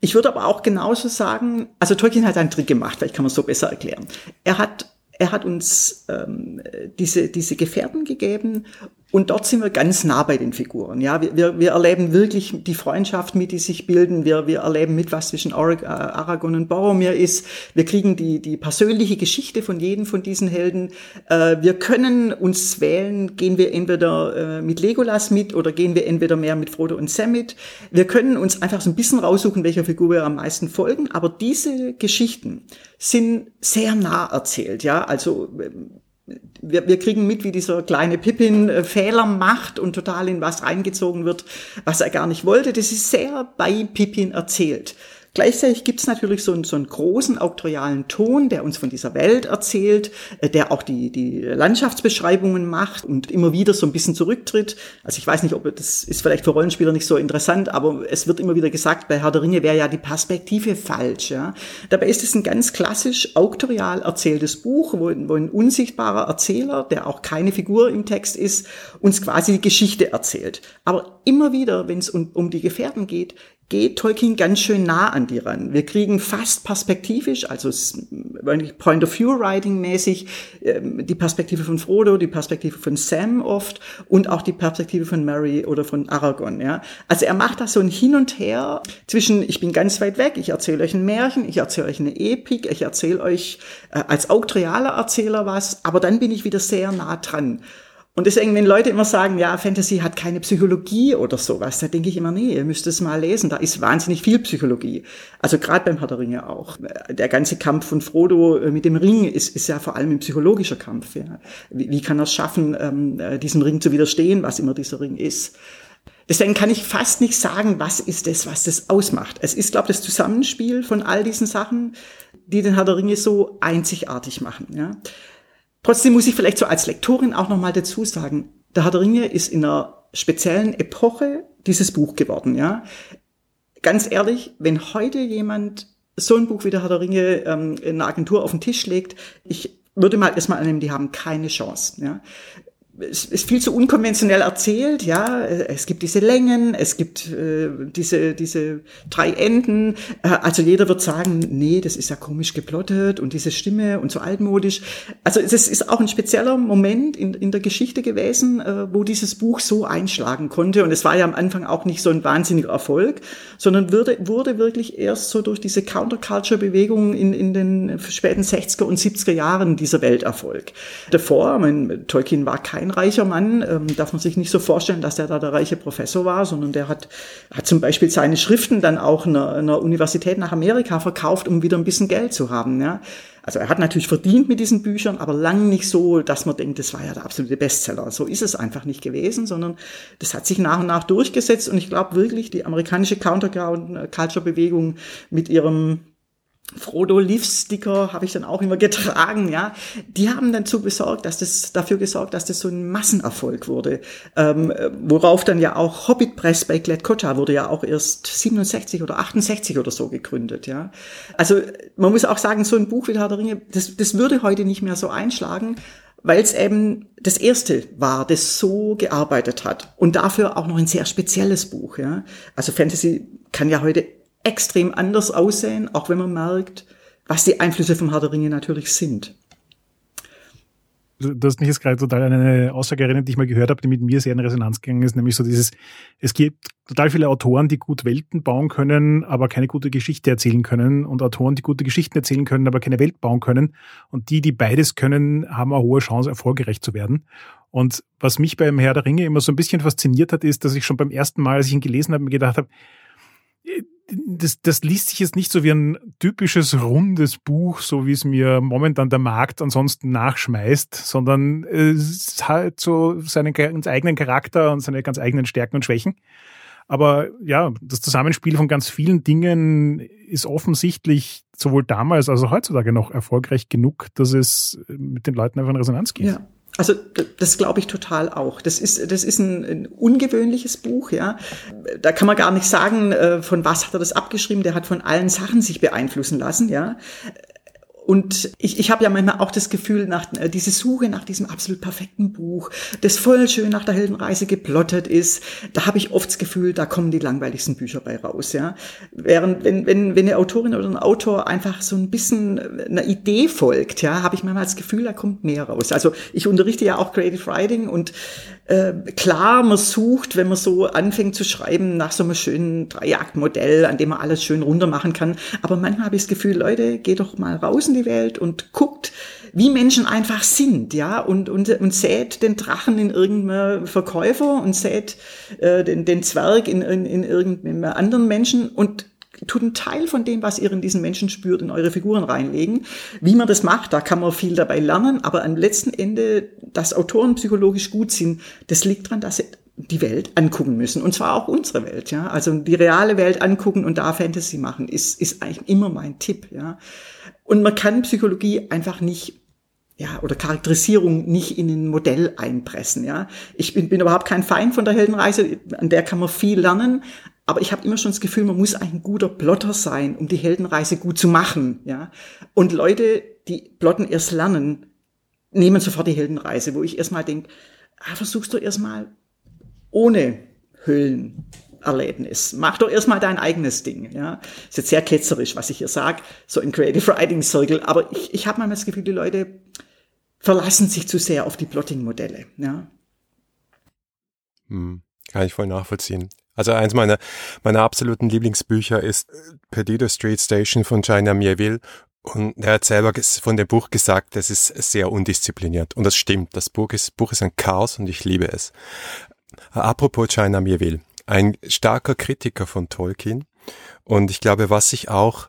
Ich würde aber auch genauso sagen, also Tolkien hat einen Trick gemacht, vielleicht kann man es so besser erklären. Er hat er hat uns ähm, diese, diese Gefährten gegeben Und dort sind wir ganz nah bei den Figuren. Ja, wir, wir, wir erleben wirklich die Freundschaft mit, die sich bilden. Wir, wir erleben mit, was zwischen äh, Aragon und Boromir ist. Wir kriegen die, die persönliche Geschichte von jedem von diesen Helden. Äh, wir können uns wählen, gehen wir entweder äh, mit Legolas mit oder gehen wir entweder mehr mit Frodo und Sam mit. Wir können uns einfach so ein bisschen raussuchen, welcher Figur wir am meisten folgen. Aber diese Geschichten sind sehr nah erzählt. Ja, also wir, wir kriegen mit, wie dieser kleine Pippin äh, Fehler macht und total in was reingezogen wird, was er gar nicht wollte. Das ist sehr bei Pippin erzählt. Gleichzeitig gibt es natürlich so einen, so einen großen auktorialen Ton, der uns von dieser Welt erzählt, äh, der auch die, die Landschaftsbeschreibungen macht und immer wieder so ein bisschen zurücktritt. Also ich weiß nicht, ob das ist vielleicht für Rollenspieler nicht so interessant, aber es wird immer wieder gesagt, bei Herr der Ringe wäre ja die Perspektive falsch. Ja? Dabei ist es ein ganz klassisch auktorial erzähltes Buch, wo, wo ein unsichtbarer Erzähler, der auch keine Figur im Text ist, uns quasi die Geschichte erzählt. Aber immer wieder, wenn es um, um die Gefährten geht, geht Tolkien ganz schön nah an die ran. Wir kriegen fast perspektivisch, also Point-of-View-Writing mäßig, ähm, die Perspektive von Frodo, die Perspektive von Sam oft und auch die Perspektive von Mary oder von Aragorn. Ja? Also er macht da so ein Hin und Her zwischen, ich bin ganz weit weg, ich erzähle euch ein Märchen, ich erzähle euch eine Epik, ich erzähle euch äh, als auktorialer Erzähler was, aber dann bin ich wieder sehr nah dran. Und deswegen, wenn Leute immer sagen, ja, Fantasy hat keine Psychologie oder sowas, da denke ich immer, nee, ihr müsst es mal lesen. Da ist wahnsinnig viel Psychologie. Also gerade beim Herr der Ringe auch. Der ganze Kampf von Frodo äh, mit dem Ring ist, ist ja vor allem ein psychologischer Kampf. Ja. Wie, wie kann er es schaffen, ähm, äh, diesem Ring zu widerstehen, was immer dieser Ring ist? Deswegen kann ich fast nicht sagen, was ist das, was das ausmacht. Es ist, glaube ich, das Zusammenspiel von all diesen Sachen, die den Herr der Ringe so einzigartig machen. Ja. Trotzdem muss ich vielleicht so als Lektorin auch nochmal dazu sagen, der Herr der Ringe ist in einer speziellen Epoche dieses Buch geworden, ja. Ganz ehrlich, wenn heute jemand so ein Buch wie der Herr der Ringe ähm, in einer Agentur auf den Tisch legt, ich würde mal erstmal annehmen, die haben keine Chance, ja es ist viel zu unkonventionell erzählt, ja. Es gibt diese Längen, es gibt äh, diese, diese drei Enden. Äh, also jeder wird sagen, nee, das ist ja komisch geplottet und diese Stimme und so altmodisch. Also es ist auch ein spezieller Moment in, in der Geschichte gewesen, äh, wo dieses Buch so einschlagen konnte. Und es war ja am Anfang auch nicht so ein wahnsinniger Erfolg, sondern wurde, wurde wirklich erst so durch diese Counterculture-Bewegung in, in den späten 60er und 70er Jahren dieser Welterfolg. Davor, mein, Tolkien war kein kein reicher Mann, ähm, darf man sich nicht so vorstellen, dass der da der reiche Professor war, sondern der hat, hat zum Beispiel seine Schriften dann auch einer, einer Universität nach Amerika verkauft, um wieder ein bisschen Geld zu haben. Ja. Also er hat natürlich verdient mit diesen Büchern, aber lang nicht so, dass man denkt, das war ja der absolute Bestseller. So ist es einfach nicht gewesen, sondern das hat sich nach und nach durchgesetzt und ich glaube wirklich, die amerikanische Counter-Culture-Bewegung mit ihrem Frodo Leaf-Sticker habe ich dann auch immer getragen, ja. Die haben dazu besorgt, dass das dafür gesorgt, dass das so ein Massenerfolg wurde. Ähm, worauf dann ja auch Hobbit Press bei Gladcotta wurde ja auch erst 67 oder 68 oder so gegründet, ja. Also man muss auch sagen, so ein Buch wie Herr der Ringe, das, das würde heute nicht mehr so einschlagen, weil es eben das erste war, das so gearbeitet hat und dafür auch noch ein sehr spezielles Buch, ja. Also Fantasy kann ja heute extrem anders aussehen, auch wenn man merkt, was die Einflüsse vom Herr der Ringe natürlich sind. Du hast mich jetzt gerade total an eine Aussage erinnert, die ich mal gehört habe, die mit mir sehr in Resonanz gegangen ist, nämlich so dieses, es gibt total viele Autoren, die gut Welten bauen können, aber keine gute Geschichte erzählen können und Autoren, die gute Geschichten erzählen können, aber keine Welt bauen können. Und die, die beides können, haben eine hohe Chance, erfolgreich zu werden. Und was mich beim Herr der Ringe immer so ein bisschen fasziniert hat, ist, dass ich schon beim ersten Mal, als ich ihn gelesen habe, mir gedacht habe, das, das liest sich jetzt nicht so wie ein typisches rundes Buch, so wie es mir momentan der Markt ansonsten nachschmeißt, sondern es hat so seinen ganz eigenen Charakter und seine ganz eigenen Stärken und Schwächen. Aber ja, das Zusammenspiel von ganz vielen Dingen ist offensichtlich sowohl damals als auch heutzutage noch erfolgreich genug, dass es mit den Leuten einfach in Resonanz geht. Ja. Also das glaube ich total auch. Das ist das ist ein, ein, ungewöhnliches Buch, ja. Da kann man gar nicht sagen, äh, von was hat er das abgeschrieben. Der hat von allen Sachen sich beeinflussen lassen, ja. Und ich, ich habe ja manchmal auch das Gefühl, nach äh, diese Suche nach diesem absolut perfekten Buch, das voll schön nach der Heldenreise geplottet ist, da habe ich oft das Gefühl, da kommen die langweiligsten Bücher bei raus. Ja, während wenn wenn wenn eine Autorin oder ein Autor einfach so ein bisschen einer Idee folgt, ja, habe ich manchmal das Gefühl, da kommt mehr raus. Also ich unterrichte ja auch Creative Writing und äh, klar, man sucht, wenn man so anfängt zu schreiben, nach so einem schönen Dreiaktmodell, an dem man alles schön runter machen kann. Aber manchmal habe ich das Gefühl, Leute, geht doch mal raus in die Welt und guckt, wie Menschen einfach sind, ja, und, und, und sät den Drachen in irgendeinem Verkäufer und sät äh, den, den Zwerg in, in, in irgendeinem anderen Menschen und tut einen Teil von dem, was ihr in diesen Menschen spürt, in eure Figuren reinlegen. Wie man das macht, da kann man viel dabei lernen, aber am letzten Ende, dass Autoren psychologisch gut sind, das liegt daran, dass sie die Welt angucken müssen. Und zwar auch unsere Welt, ja. Also die reale Welt angucken und da Fantasy machen, ist, ist eigentlich immer mein Tipp, ja. Und man kann Psychologie einfach nicht ja, oder Charakterisierung nicht in ein Modell einpressen, ja. Ich bin, bin überhaupt kein Feind von der Heldenreise, an der kann man viel lernen, aber ich habe immer schon das Gefühl, man muss ein guter Plotter sein, um die Heldenreise gut zu machen. Ja? Und Leute, die Plotten erst lernen, nehmen sofort die Heldenreise, wo ich erstmal denke, ah, versuchst du erstmal ohne Hüllenerlebnis. Mach doch erstmal dein eigenes Ding. Ja? Ist jetzt sehr ketzerisch, was ich hier sage, so in Creative Writing Circle, aber ich, ich habe manchmal das Gefühl, die Leute verlassen sich zu sehr auf die Plotting-Modelle. Ja? Hm, kann ich voll nachvollziehen. Also eins meiner, meiner absoluten Lieblingsbücher ist äh, Perdido Street Station von China Mieville. Und er hat selber von dem Buch gesagt, das ist sehr undiszipliniert. Und das stimmt. Das Buch ist, Buch ist ein Chaos und ich liebe es. Apropos China Mieville. Ein starker Kritiker von Tolkien. Und ich glaube, was sich auch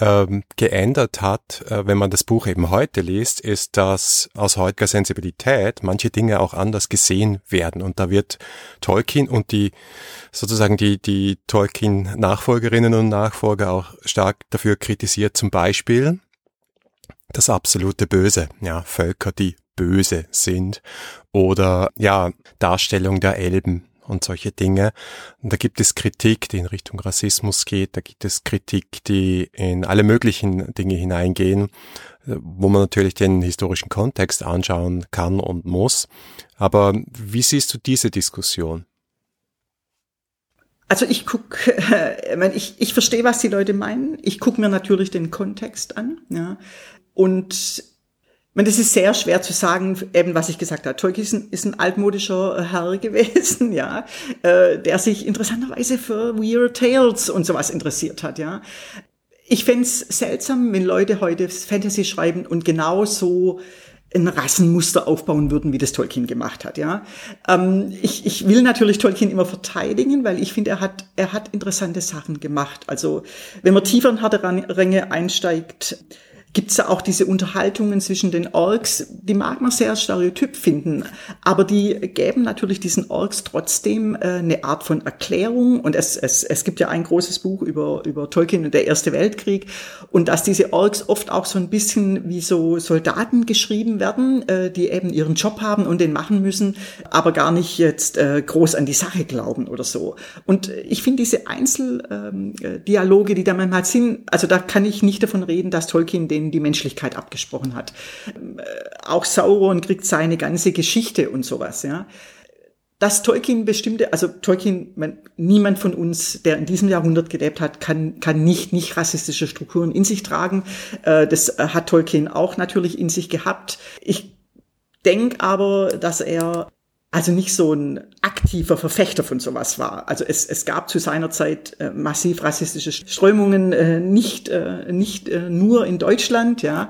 ähm, geändert hat, äh, wenn man das Buch eben heute liest, ist, dass aus heutiger Sensibilität manche Dinge auch anders gesehen werden. Und da wird Tolkien und die sozusagen die, die Tolkien-Nachfolgerinnen und Nachfolger auch stark dafür kritisiert. Zum Beispiel das absolute Böse, ja, Völker, die böse sind oder ja, Darstellung der Elben und solche Dinge. Und da gibt es Kritik, die in Richtung Rassismus geht, da gibt es Kritik, die in alle möglichen Dinge hineingehen, wo man natürlich den historischen Kontext anschauen kann und muss. Aber wie siehst du diese Diskussion? Also ich gucke, äh, ich, ich verstehe, was die Leute meinen. Ich gucke mir natürlich den Kontext an. Ja. Und meine, das ist sehr schwer zu sagen, eben was ich gesagt habe. Tolkien ist ein, altmodischer Herr (laughs) gewesen, ja, äh, der sich interessanterweise für Weird Tales und sowas interessiert hat, ja. Ich fände seltsam, wenn Leute heute Fantasy schreiben und genauso ein Rassenmuster aufbauen würden, wie das Tolkien gemacht hat. Ja, ähm, ich, ich will natürlich Tolkien immer verteidigen, weil ich finde, er hat er hat interessante Sachen gemacht. Also wenn man tiefer in harte Ränge einsteigt, gibt's da auch diese Unterhaltungen zwischen den Orks, die mag man sehr stereotyp finden, aber die gäben natürlich diesen Orks trotzdem äh, eine Art von Erklärung und es, es, es gibt ja ein großes Buch über, über Tolkien und der Erste Weltkrieg und dass diese Orks oft auch so ein bisschen wie so Soldaten geschrieben werden, äh, die eben ihren Job haben und den machen müssen, aber gar nicht jetzt äh, groß an die Sache glauben oder so. Und ich finde diese Einzeldialoge, ähm, die da manchmal sind, also da kann ich nicht davon reden, dass Tolkien den denen die Menschlichkeit abgesprochen hat. Äh, auch Sauron kriegt seine ganze Geschichte und sowas, ja. Dass Tolkien bestimmte, also Tolkien, man, niemand von uns, der in diesem Jahrhundert gelebt hat, kann, kann nicht, nicht rassistische Strukturen in sich tragen. Äh, das hat Tolkien auch natürlich in sich gehabt. Ich denke aber, dass er also nicht so ein aktiver Verfechter von sowas war. Also es, es gab zu seiner Zeit äh, massiv rassistische Strömungen, äh, nicht, äh, nicht äh, nur in Deutschland, ja.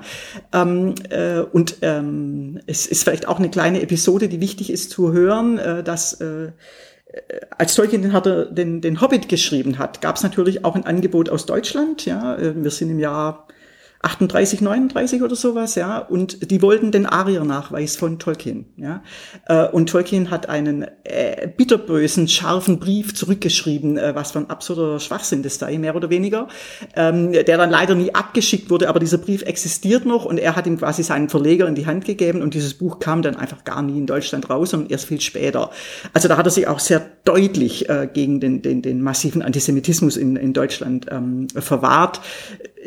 Ähm, äh, und ähm, es ist vielleicht auch eine kleine Episode, die wichtig ist zu hören, äh, dass äh, als Tolkien den, den, den Hobbit geschrieben hat, gab es natürlich auch ein Angebot aus Deutschland. Ja, äh, wir sind im Jahr 38, 39 oder sowas, ja, und die wollten den Arier-Nachweis von Tolkien, ja. Äh, und Tolkien hat einen äh, bitterbösen, scharfen Brief zurückgeschrieben, äh, was für ein absurder Schwachsinn das sei, mehr oder weniger, ähm, der dann leider nie abgeschickt wurde, aber dieser Brief existiert noch und er hat ihm quasi seinen Verleger in die Hand gegeben und dieses Buch kam dann einfach gar nie in Deutschland raus, sondern erst viel später. Also da hat er sich auch sehr deutlich äh, gegen den, den, den massiven Antisemitismus in, in Deutschland ähm, verwahrt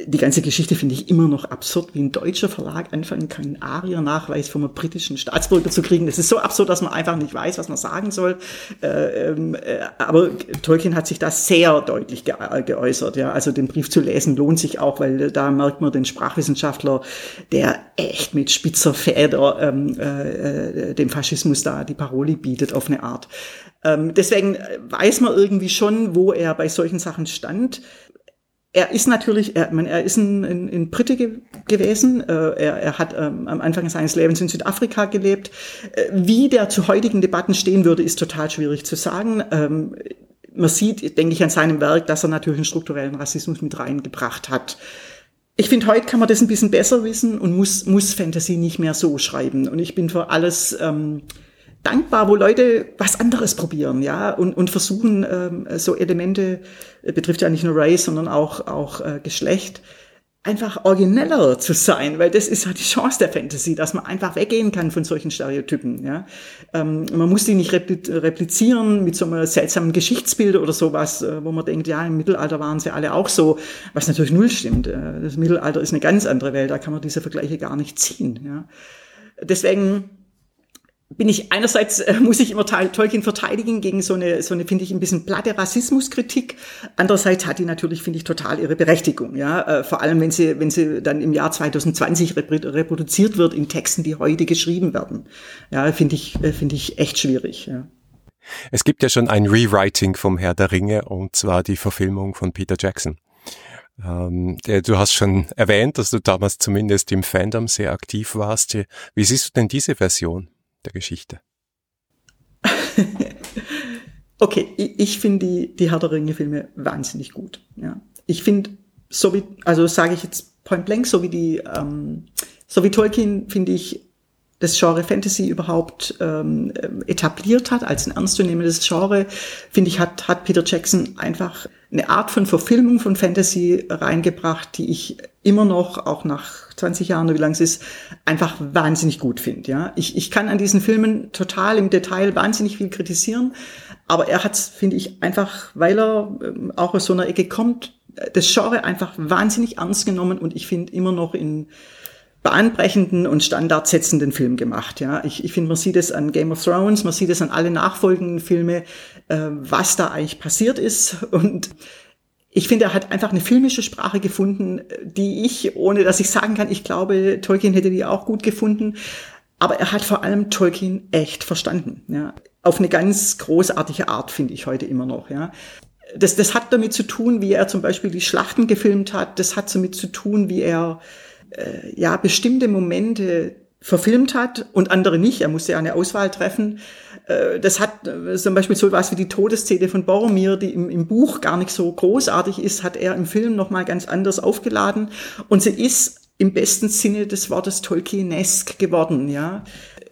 die ganze Geschichte finde ich immer noch absurd, wie ein deutscher Verlag anfangen kann, einen Aria-Nachweis vom britischen Staatsbürger zu kriegen. Das ist so absurd, dass man einfach nicht weiß, was man sagen soll. Äh, ähm, äh, aber Tolkien hat sich da sehr deutlich ge geäußert. Ja, also den Brief zu lesen lohnt sich auch, weil da merkt man den Sprachwissenschaftler, der echt mit spitzer Feder ähm, äh, dem Faschismus da die Paroli bietet auf eine Art. Ähm, deswegen weiß man irgendwie schon, wo er bei solchen Sachen stand er ist natürlich, er, man, er ist ein, ein, ein Brite ge gewesen. Äh, er, er hat ähm, am Anfang seines Lebens in Südafrika gelebt. Äh, wie der zu heutigen Debatten stehen würde, ist total schwierig zu sagen. Ähm, man sieht, denke ich, an seinem Werk, dass er natürlich einen strukturellen Rassismus mit reingebracht hat. Ich finde, heute kann man das ein bisschen besser wissen und muss, muss Fantasy nicht mehr so schreiben. Und ich bin für alles ähm, dankbar, wo Leute was anderes probieren, ja, und, und versuchen, ähm, so Elemente, äh, betrifft ja nicht nur Race, sondern auch, auch äh, Geschlecht, einfach origineller zu sein, weil das ist halt die Chance der Fantasy, dass man einfach weggehen kann von solchen Stereotypen. Ja? Ähm, man muss die nicht replizieren mit so einem seltsamen Geschichtsbild oder sowas, äh, wo man denkt, ja, im Mittelalter waren sie alle auch so, was natürlich null stimmt. Äh, das Mittelalter ist eine ganz andere Welt, da kann man diese Vergleiche gar nicht ziehen. Ja? Deswegen bin ich einerseits äh, (laughs) muss ich immer Tolkien verteidigen gegen so eine so eine finde ich ein bisschen platte Rassismuskritik. Andererseits hat die natürlich finde ich total ihre Berechtigung, ja, äh, vor allem wenn sie wenn sie dann im Jahr 2020 reproduziert wird in Texten, die heute geschrieben werden. Ja, finde ich äh, finde ich echt schwierig, ja. Es gibt ja schon ein Rewriting vom Herr der Ringe und zwar die Verfilmung von Peter Jackson. Ähm, du hast schon erwähnt, dass du damals zumindest im Fandom sehr aktiv warst. Wie siehst du denn diese Version? Der Geschichte? (laughs) okay, ich, ich finde die, die Herr der Ringe-Filme wahnsinnig gut. Ja. Ich finde, so wie, also sage ich jetzt point blank, so wie die, ähm, so wie Tolkien, finde ich, das Genre Fantasy überhaupt ähm, etabliert hat, als ein ernstzunehmendes Genre, finde ich, hat, hat Peter Jackson einfach eine Art von Verfilmung von Fantasy reingebracht, die ich immer noch, auch nach 20 Jahren oder wie lang es ist, einfach wahnsinnig gut finde. Ja? Ich, ich kann an diesen Filmen total im Detail wahnsinnig viel kritisieren, aber er hat, finde ich, einfach, weil er ähm, auch aus so einer Ecke kommt, das Genre einfach wahnsinnig ernst genommen und ich finde immer noch in bahnbrechenden und standardsetzenden Film gemacht. Ja, ich, ich finde, man sieht es an Game of Thrones, man sieht es an alle nachfolgenden Filme, äh, was da eigentlich passiert ist und ich finde, er hat einfach eine filmische Sprache gefunden, die ich, ohne dass ich sagen kann, ich glaube, Tolkien hätte die auch gut gefunden. Aber er hat vor allem Tolkien echt verstanden. Ja. Auf eine ganz großartige Art, finde ich heute immer noch. Ja. Das, das hat damit zu tun, wie er zum Beispiel die Schlachten gefilmt hat. Das hat damit zu tun, wie er äh, ja bestimmte Momente verfilmt hat und andere nicht. Er musste ja eine Auswahl treffen. Äh, das hat äh, zum Beispiel so was wie die Todesszene von Boromir, die im, im Buch gar nicht so großartig ist, hat er im Film nochmal ganz anders aufgeladen. Und sie ist im besten Sinne des Wortes Tolkienesk geworden, ja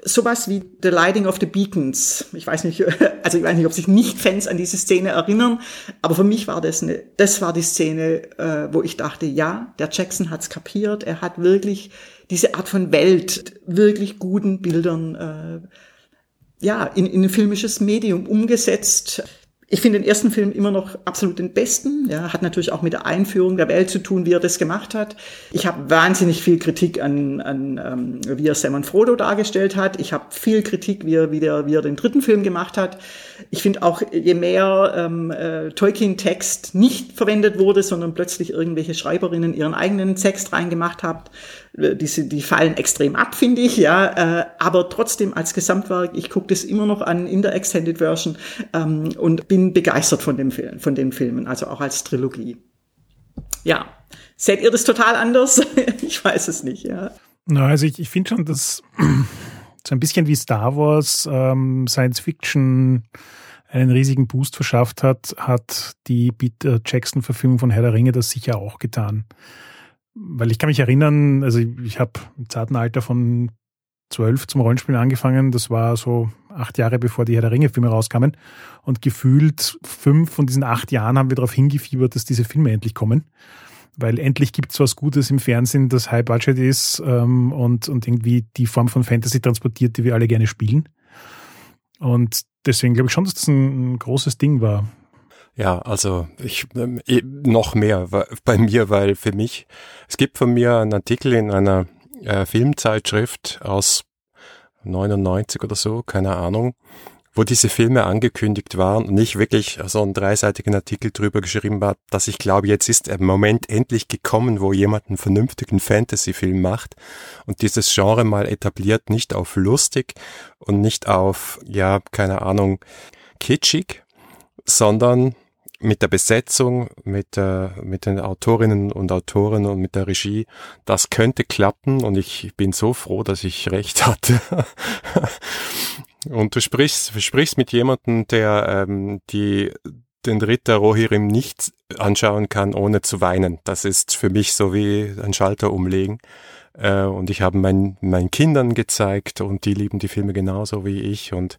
sowas wie The Lighting of the Beacons. Ich weiß nicht, (laughs) also ich weiß nicht, ob sich nicht Fans an diese Szene erinnern, aber für mich war das eine, das war die Szene, äh, wo ich dachte, ja, der Jackson hat's kapiert. Er hat wirklich diese Art von Welt wirklich guten Bildern äh, ja in, in ein filmisches Medium umgesetzt. Ich finde den ersten Film immer noch absolut den besten. Ja, hat natürlich auch mit der Einführung der Welt zu tun, wie er das gemacht hat. Ich habe wahnsinnig viel Kritik an, an ähm, wie er Sam und Frodo dargestellt hat. Ich habe viel Kritik, wie er, wie, der, wie er den dritten Film gemacht hat. Ich finde auch, je mehr ähm, äh, Tolkien-Text nicht verwendet wurde, sondern plötzlich irgendwelche Schreiberinnen ihren eigenen Text reingemacht haben, die, die fallen extrem ab, finde ich, ja. Äh, aber trotzdem als Gesamtwerk, ich gucke das immer noch an in der Extended Version ähm, und bin begeistert von dem Film, von den Filmen, also auch als Trilogie. Ja. Seht ihr das total anders? (laughs) ich weiß es nicht, ja. Na, also ich, ich finde schon, dass (clears throat) so ein bisschen wie Star Wars ähm, Science Fiction einen riesigen Boost verschafft hat, hat die Peter Jackson-Verfilmung von Herr der Ringe das sicher auch getan. Weil ich kann mich erinnern, also ich habe im zarten Alter von zwölf zum Rollenspielen angefangen. Das war so acht Jahre bevor die Herr der Ringe-Filme rauskamen. Und gefühlt fünf von diesen acht Jahren haben wir darauf hingefiebert, dass diese Filme endlich kommen. Weil endlich gibt es was Gutes im Fernsehen, das High Budget ist ähm, und, und irgendwie die Form von Fantasy transportiert, die wir alle gerne spielen. Und deswegen glaube ich schon, dass das ein, ein großes Ding war. Ja, also ich eh, noch mehr bei mir, weil für mich, es gibt von mir einen Artikel in einer äh, Filmzeitschrift aus 99 oder so, keine Ahnung, wo diese Filme angekündigt waren und ich wirklich so einen dreiseitigen Artikel drüber geschrieben war, dass ich glaube, jetzt ist der Moment endlich gekommen, wo jemand einen vernünftigen Fantasy-Film macht und dieses Genre mal etabliert, nicht auf lustig und nicht auf, ja, keine Ahnung, kitschig, sondern mit der Besetzung, mit, äh, mit den Autorinnen und Autoren und mit der Regie, das könnte klappen und ich bin so froh, dass ich (laughs) recht hatte. Und du sprichst, sprichst mit jemandem, der ähm, die, den Ritter Rohirrim nicht anschauen kann, ohne zu weinen. Das ist für mich so wie ein Schalter umlegen. Äh, und ich habe mein, meinen Kindern gezeigt und die lieben die Filme genauso wie ich. Und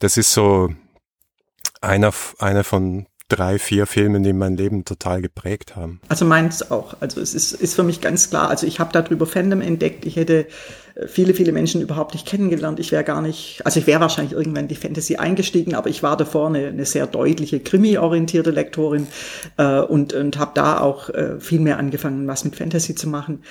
das ist so einer, einer von drei, vier Filmen, die mein Leben total geprägt haben. Also meins auch. Also es ist, ist für mich ganz klar. Also ich habe darüber Fandom entdeckt. Ich hätte äh, viele, viele Menschen überhaupt nicht kennengelernt. Ich wäre gar nicht, also ich wäre wahrscheinlich irgendwann in die Fantasy eingestiegen, aber ich war davor eine, eine sehr deutliche Krimi-orientierte Lektorin äh, und, und habe da auch äh, viel mehr angefangen, was mit Fantasy zu machen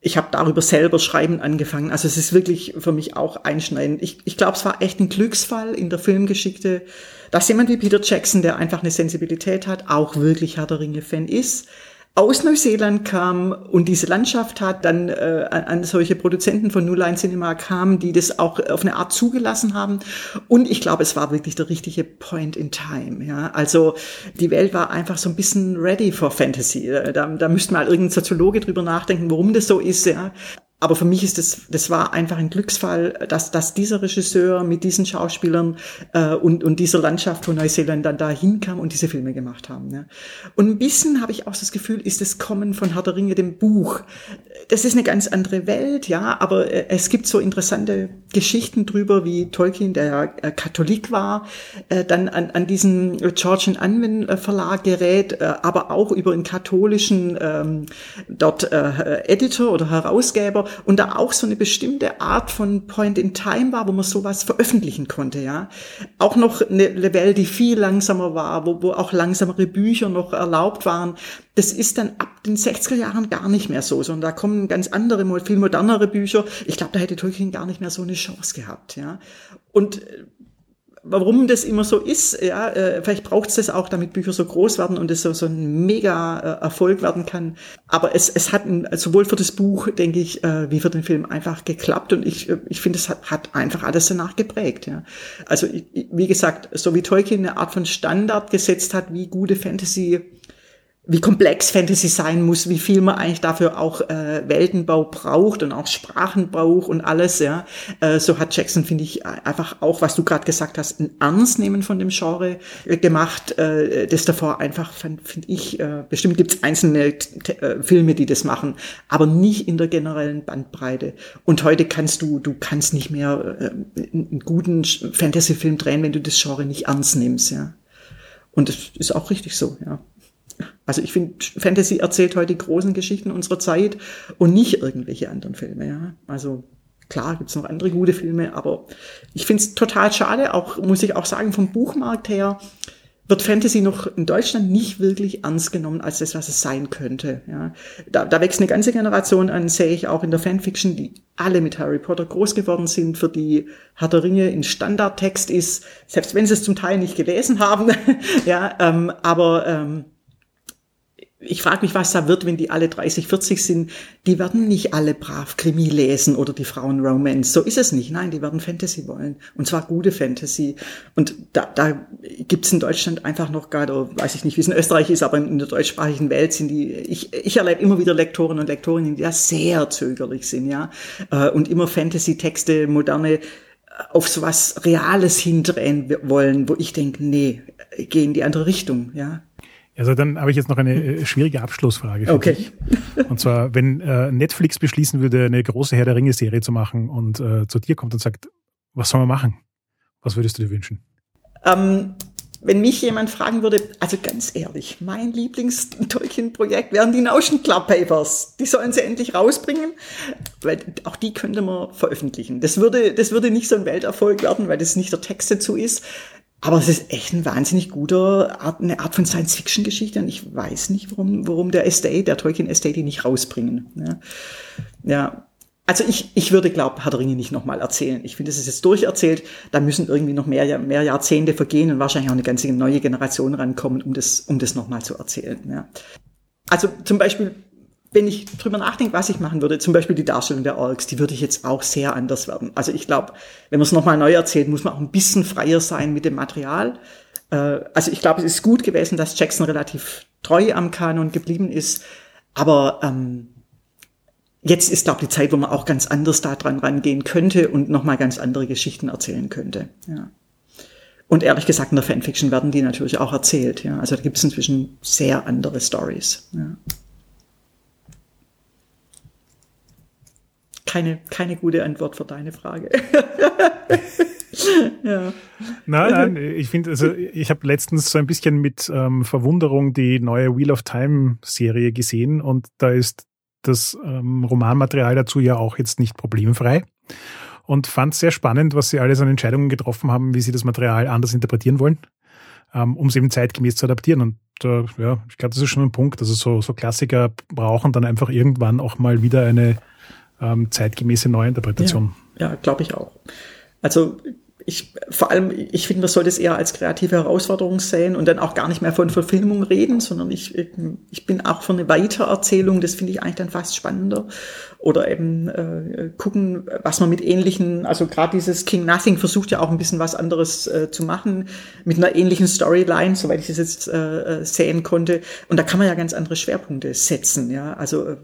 ich habe darüber selber schreiben angefangen. Also es ist wirklich für mich auch einschneidend. Ich, ich glaube, es war echt ein Glücksfall in der Filmgeschichte, dass jemand wie Peter Jackson, der einfach eine Sensibilität hat, auch wirklich Herr der Ringe-Fan ist aus Neuseeland kam und diese Landschaft hat, dann äh, an solche Produzenten von New Line Cinema kam, die das auch auf eine Art zugelassen haben. Und ich glaube, es war wirklich der richtige Point in Time. Ja, also die Welt war einfach so ein bisschen ready for Fantasy. Da, da müsste mal irgendein Soziologe drüber nachdenken, warum das so ist. Ja, aber für mich ist das, das war einfach ein Glücksfall, dass, dass dieser Regisseur mit diesen Schauspielern äh, und, und dieser Landschaft von Neuseeland dann da hinkam und diese Filme gemacht haben. Ja. Und ein bisschen habe ich auch das Gefühl, ist das Kommen von Herr der Ringe, dem Buch. Das ist eine ganz andere Welt, ja, aber äh, es gibt so interessante Geschichten drüber, wie Tolkien, der ja äh, Katholik war, äh, dann an, an diesen George and Unwin äh, Verlag gerät, äh, aber auch über einen katholischen ähm, dort äh, Editor oder Herausgeber und da auch so eine bestimmte Art von Point in Time war, wo man sowas veröffentlichen konnte, ja. Auch noch eine Welt, die viel langsamer war, wo, wo auch langsamere Bücher noch erlaubt waren. Das ist dann ab den 60er Jahren gar nicht mehr so, sondern da kommen ganz andere, viel modernere Bücher. Ich glaube, da hätte Tolkien gar nicht mehr so eine Chance gehabt, ja. Und äh, warum das immer so ist, ja, äh, vielleicht braucht es das auch, damit Bücher so groß werden und es so, so ein mega äh, Erfolg werden kann. Aber es, es hat ein, sowohl für das Buch, denke ich, äh, wie für den Film einfach geklappt und ich, äh, ich finde, es hat, hat einfach alles danach geprägt. Ja. Also ich, wie gesagt, so wie Tolkien eine Art von Standard gesetzt hat, wie gute Fantasy wie komplex Fantasy sein muss, wie viel man eigentlich dafür auch äh, Weltenbau braucht und auch Sprachen braucht und alles, ja. Äh, so hat Jackson, finde ich, einfach auch, was du gerade gesagt hast, ein Ernstnehmen von dem Genre äh, gemacht, äh, das davor einfach, finde ich, äh, bestimmt gibt es einzelne äh, Filme, die das machen, aber nicht in der generellen Bandbreite. Und heute kannst du, du kannst nicht mehr äh, einen guten Fantasy-Film drehen, wenn du das Genre nicht ernst nimmst, ja. Und das ist auch richtig so, ja. Also ich finde, Fantasy erzählt heute die großen Geschichten unserer Zeit und nicht irgendwelche anderen Filme. Ja? Also klar gibt's noch andere gute Filme, aber ich finde es total schade, auch muss ich auch sagen, vom Buchmarkt her wird Fantasy noch in Deutschland nicht wirklich ernst genommen als das, was es sein könnte. Ja. Da, da wächst eine ganze Generation an, sehe ich auch in der Fanfiction, die alle mit Harry Potter groß geworden sind, für die Herr der Ringe in Standardtext ist, selbst wenn sie es zum Teil nicht gelesen haben. (laughs) ja, ähm, aber ähm, ich frage mich, was da wird, wenn die alle 30, 40 sind. Die werden nicht alle brav Krimi lesen oder die Frauen Romance. So ist es nicht. Nein, die werden Fantasy wollen. Und zwar gute Fantasy. Und da, da gibt's in Deutschland einfach noch gar, oder weiß ich nicht, wie es in Österreich ist, aber in der deutschsprachigen Welt sind die, ich, ich erlebe immer wieder Lektoren und Lektorinnen, die da sehr zögerlich sind, ja. Äh, und immer Fantasy-Texte, moderne, äh, auf sowas Reales hindrehen wollen, wo ich denke, nee, geh in die andere Richtung, ja. Also dann habe ich jetzt noch eine äh, schwierige Abschlussfrage für okay. dich. Und zwar, wenn äh, Netflix beschließen würde, eine große Herr der Ringe-Serie zu machen und äh, zu dir kommt und sagt, was soll man machen? Was würdest du dir wünschen? Ähm, wenn mich jemand fragen würde, also ganz ehrlich, mein Lieblings-Tolkien-Projekt wären die Notion Club Papers. Die sollen sie endlich rausbringen, weil auch die könnte man veröffentlichen. Das würde, das würde nicht so ein Welterfolg werden, weil das nicht der Text dazu ist Aber es ist echt ein wahnsinnig guter Art, eine Art von Science-Fiction-Geschichte und ich weiß nicht, warum, warum der Estate, der Tolkien Estate die nicht rausbringen. Ja, ja. Also ich, ich würde, glaube Herr Ringe nicht nochmal erzählen. Ich finde, es ist jetzt durcherzählt. Da müssen irgendwie noch mehr, mehr Jahrzehnte vergehen und wahrscheinlich auch eine ganze neue Generation rankommen, um das, um das nochmal zu erzählen. Ja. Also zum Beispiel wenn ich drüber nachdenke, was ich machen würde, zum Beispiel die Darstellung der Orks, die würde ich jetzt auch sehr anders werden. Also ich glaube, wenn man es nochmal neu erzählt, muss man auch ein bisschen freier sein mit dem Material. Äh, also ich glaube, es ist gut gewesen, dass Jackson relativ treu am Kanon geblieben ist. Aber ähm, jetzt ist, glaube ich, die Zeit, wo man auch ganz anders da dran rangehen könnte und nochmal ganz andere Geschichten erzählen könnte. Ja. Und ehrlich gesagt, in der Fanfiction werden die natürlich auch erzählt. Ja. Also da gibt es inzwischen sehr andere Stories. Ja. Keine, keine gute Antwort für deine Frage. (laughs) ja. Nein, nein, ich finde, also ich habe letztens so ein bisschen mit ähm, Verwunderung die neue Wheel of Time Serie gesehen und da ist das ähm, Romanmaterial dazu ja auch jetzt nicht problemfrei und fand sehr spannend, was sie alles an Entscheidungen getroffen haben, wie sie das Material anders interpretieren wollen, ähm, um es eben zeitgemäß zu adaptieren. Und äh, ja, ich glaube, das ist schon ein Punkt. Also so, so Klassiker brauchen dann einfach irgendwann auch mal wieder eine ähm, zeitgemäße Neuinterpretation. Ja, ja glaube ich auch. Also ich, vor allem, ich finde, man sollte es eher als kreative Herausforderung sehen und dann auch gar nicht mehr von Verfilmung reden, sondern ich, ich bin auch für eine Weitererzählung, das finde ich eigentlich dann fast spannender. Oder eben äh, gucken, was man mit ähnlichen, also gerade dieses King Nothing versucht ja auch ein bisschen was anderes äh, zu machen, mit einer ähnlichen Storyline, soweit ich das jetzt äh, äh sehen konnte. Und da kann man ja ganz andere Schwerpunkte setzen, ja. Also äh,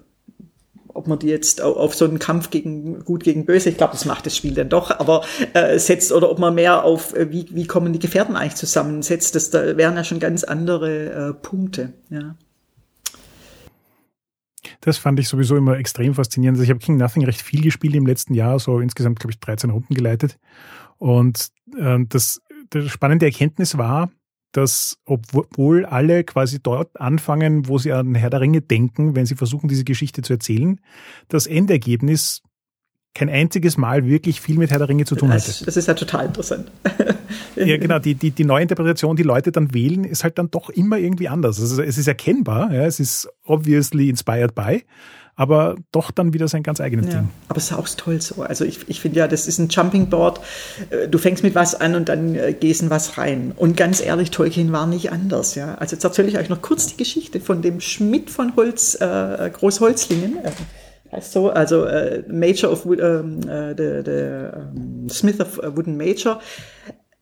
man die jetzt auf so einen Kampf gegen gut gegen böse, ich glaube, das macht das Spiel dann doch, aber äh, setzt oder ob man mehr auf äh, wie wie kommen die Gefährten eigentlich zusammen setzt, das da wären ja schon ganz andere äh, Punkte, ja. Das fand ich sowieso immer extrem faszinierend. Also ich habe King Nothing recht viel gespielt im letzten Jahr, so insgesamt glaube ich 13 Runden geleitet und äh, das, das spannende Erkenntnis war, dass obwohl alle quasi dort anfangen, wo sie an Herr der Ringe denken, wenn sie versuchen, diese Geschichte zu erzählen, das Endergebnis kein einziges Mal wirklich viel mit Herr der Ringe zu tun hatte. Das ist ja total interessant. ja, genau. Die, die, die neue Interpretation, die Leute dann wählen, ist halt dann doch immer irgendwie anders. Also es ist erkennbar, ja, es ist obviously inspired by, aber doch dann wieder sein ganz eigenes ja, Ding. Aber es ist auch toll so. Also ich, ich finde ja, das ist ein Jumping Board. Äh, du fängst mit was an und dann äh, gehst in was rein. Und ganz ehrlich, Tolkien war nicht anders. Ja. Also jetzt erzähle ich euch noch kurz die Geschichte von dem Schmidt von Holz, äh, Großholzlingen. Äh, so, also äh, Major of Wood, ähm, äh, the, the um, Smith of Wooden Major.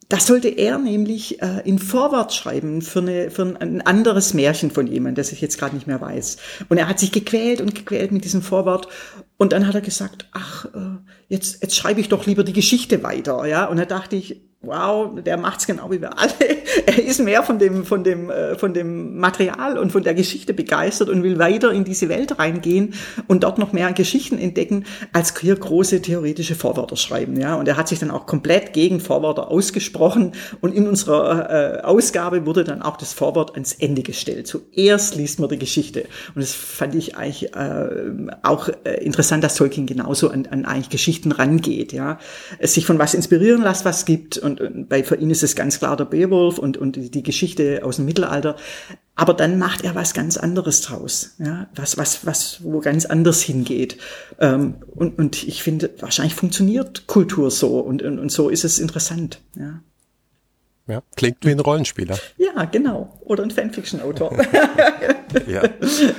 Das sollte er nämlich äh, in Vorwort schreiben für, eine, für ein, anderes Märchen von jemandem, das ich jetzt gerade nicht mehr weiß. Und er hat sich gequält und gequält mit diesem Vorwort. Und dann hat er gesagt, ach, äh, jetzt, jetzt schreibe ich doch lieber die Geschichte weiter. Ja, und da dachte ich, wow, der macht's genau wie wir alle. (laughs) Er ist mehr von dem, von dem, äh, von dem Material und von der Geschichte begeistert und will weiter in diese Welt reingehen und dort noch mehr Geschichten entdecken, als hier große theoretische Vorwörter schreiben. Ja, und er hat sich dann auch komplett gegen Vorwörter ausgesprochen und in unserer äh, Ausgabe wurde dann auch das Vorwort ans Ende gestellt. Zuerst liest man die Geschichte und das fand ich eigentlich äh, auch äh, interessant, dass Tolkien genauso an, an eigentlich Geschichten rangeht. Ja, es sich von was inspirieren lässt, was gibt und, und bei für ihn ist es ganz klar der Beowulf und und die Geschichte aus dem Mittelalter. Aber dann macht er was ganz anderes draus, ja, was was was wo ganz anders hingeht. Ähm, und und ich finde, wahrscheinlich funktioniert Kultur so und und, und so ist es interessant, ja. Ja, klingt wie ein Rollenspieler. Ja, genau. Oder ein Fanfiction-Autor. (laughs) ja.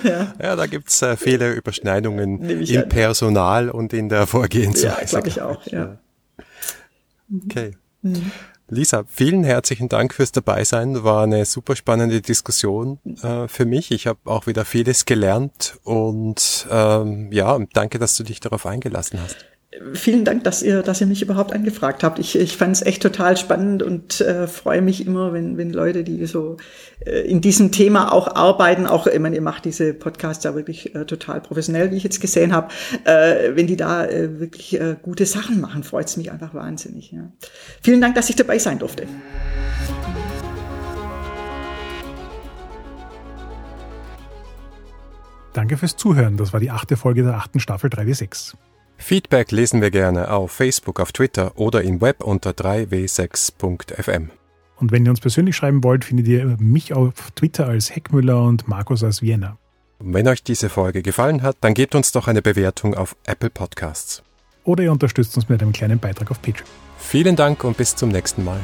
ja. ja, da gibt's äh, viele Überschneidungen im an. Personal und in der Vorgehensweise. Ja, glaube ich auch, ja. Okay. Mhm. Lisa, vielen herzlichen Dank fürs Dabeisein. War eine super spannende Diskussion äh, für mich. Ich habe auch wieder vieles gelernt und ähm, ja, danke, dass du dich darauf eingelassen hast vielen Dank, dass ihr, dass ihr mich überhaupt angefragt habt. Ich, ich fand es echt total spannend und äh, freue mich immer, wenn, wenn Leute, die so äh, in diesem Thema auch arbeiten, auch, ich meine, ihr macht diese Podcasts ja wirklich äh, total professionell, wie ich jetzt gesehen habe, äh, wenn die da äh, wirklich äh, gute Sachen machen, freut es mich einfach wahnsinnig. Ja. Vielen Dank, dass ich dabei sein durfte. Danke fürs Zuhören. Das war die achte Folge der achten Staffel 3W6. Feedback lesen wir gerne auf Facebook, auf Twitter oder im Web unter 3w6.fm. Und wenn ihr uns persönlich schreiben wollt, findet ihr mich auf Twitter als Heckmüller und Markus aus Vienna. Und wenn euch diese Folge gefallen hat, dann gebt uns doch eine Bewertung auf Apple Podcasts. Oder ihr unterstützt uns mit einem kleinen Beitrag auf Patreon. Vielen Dank und bis zum nächsten Mal.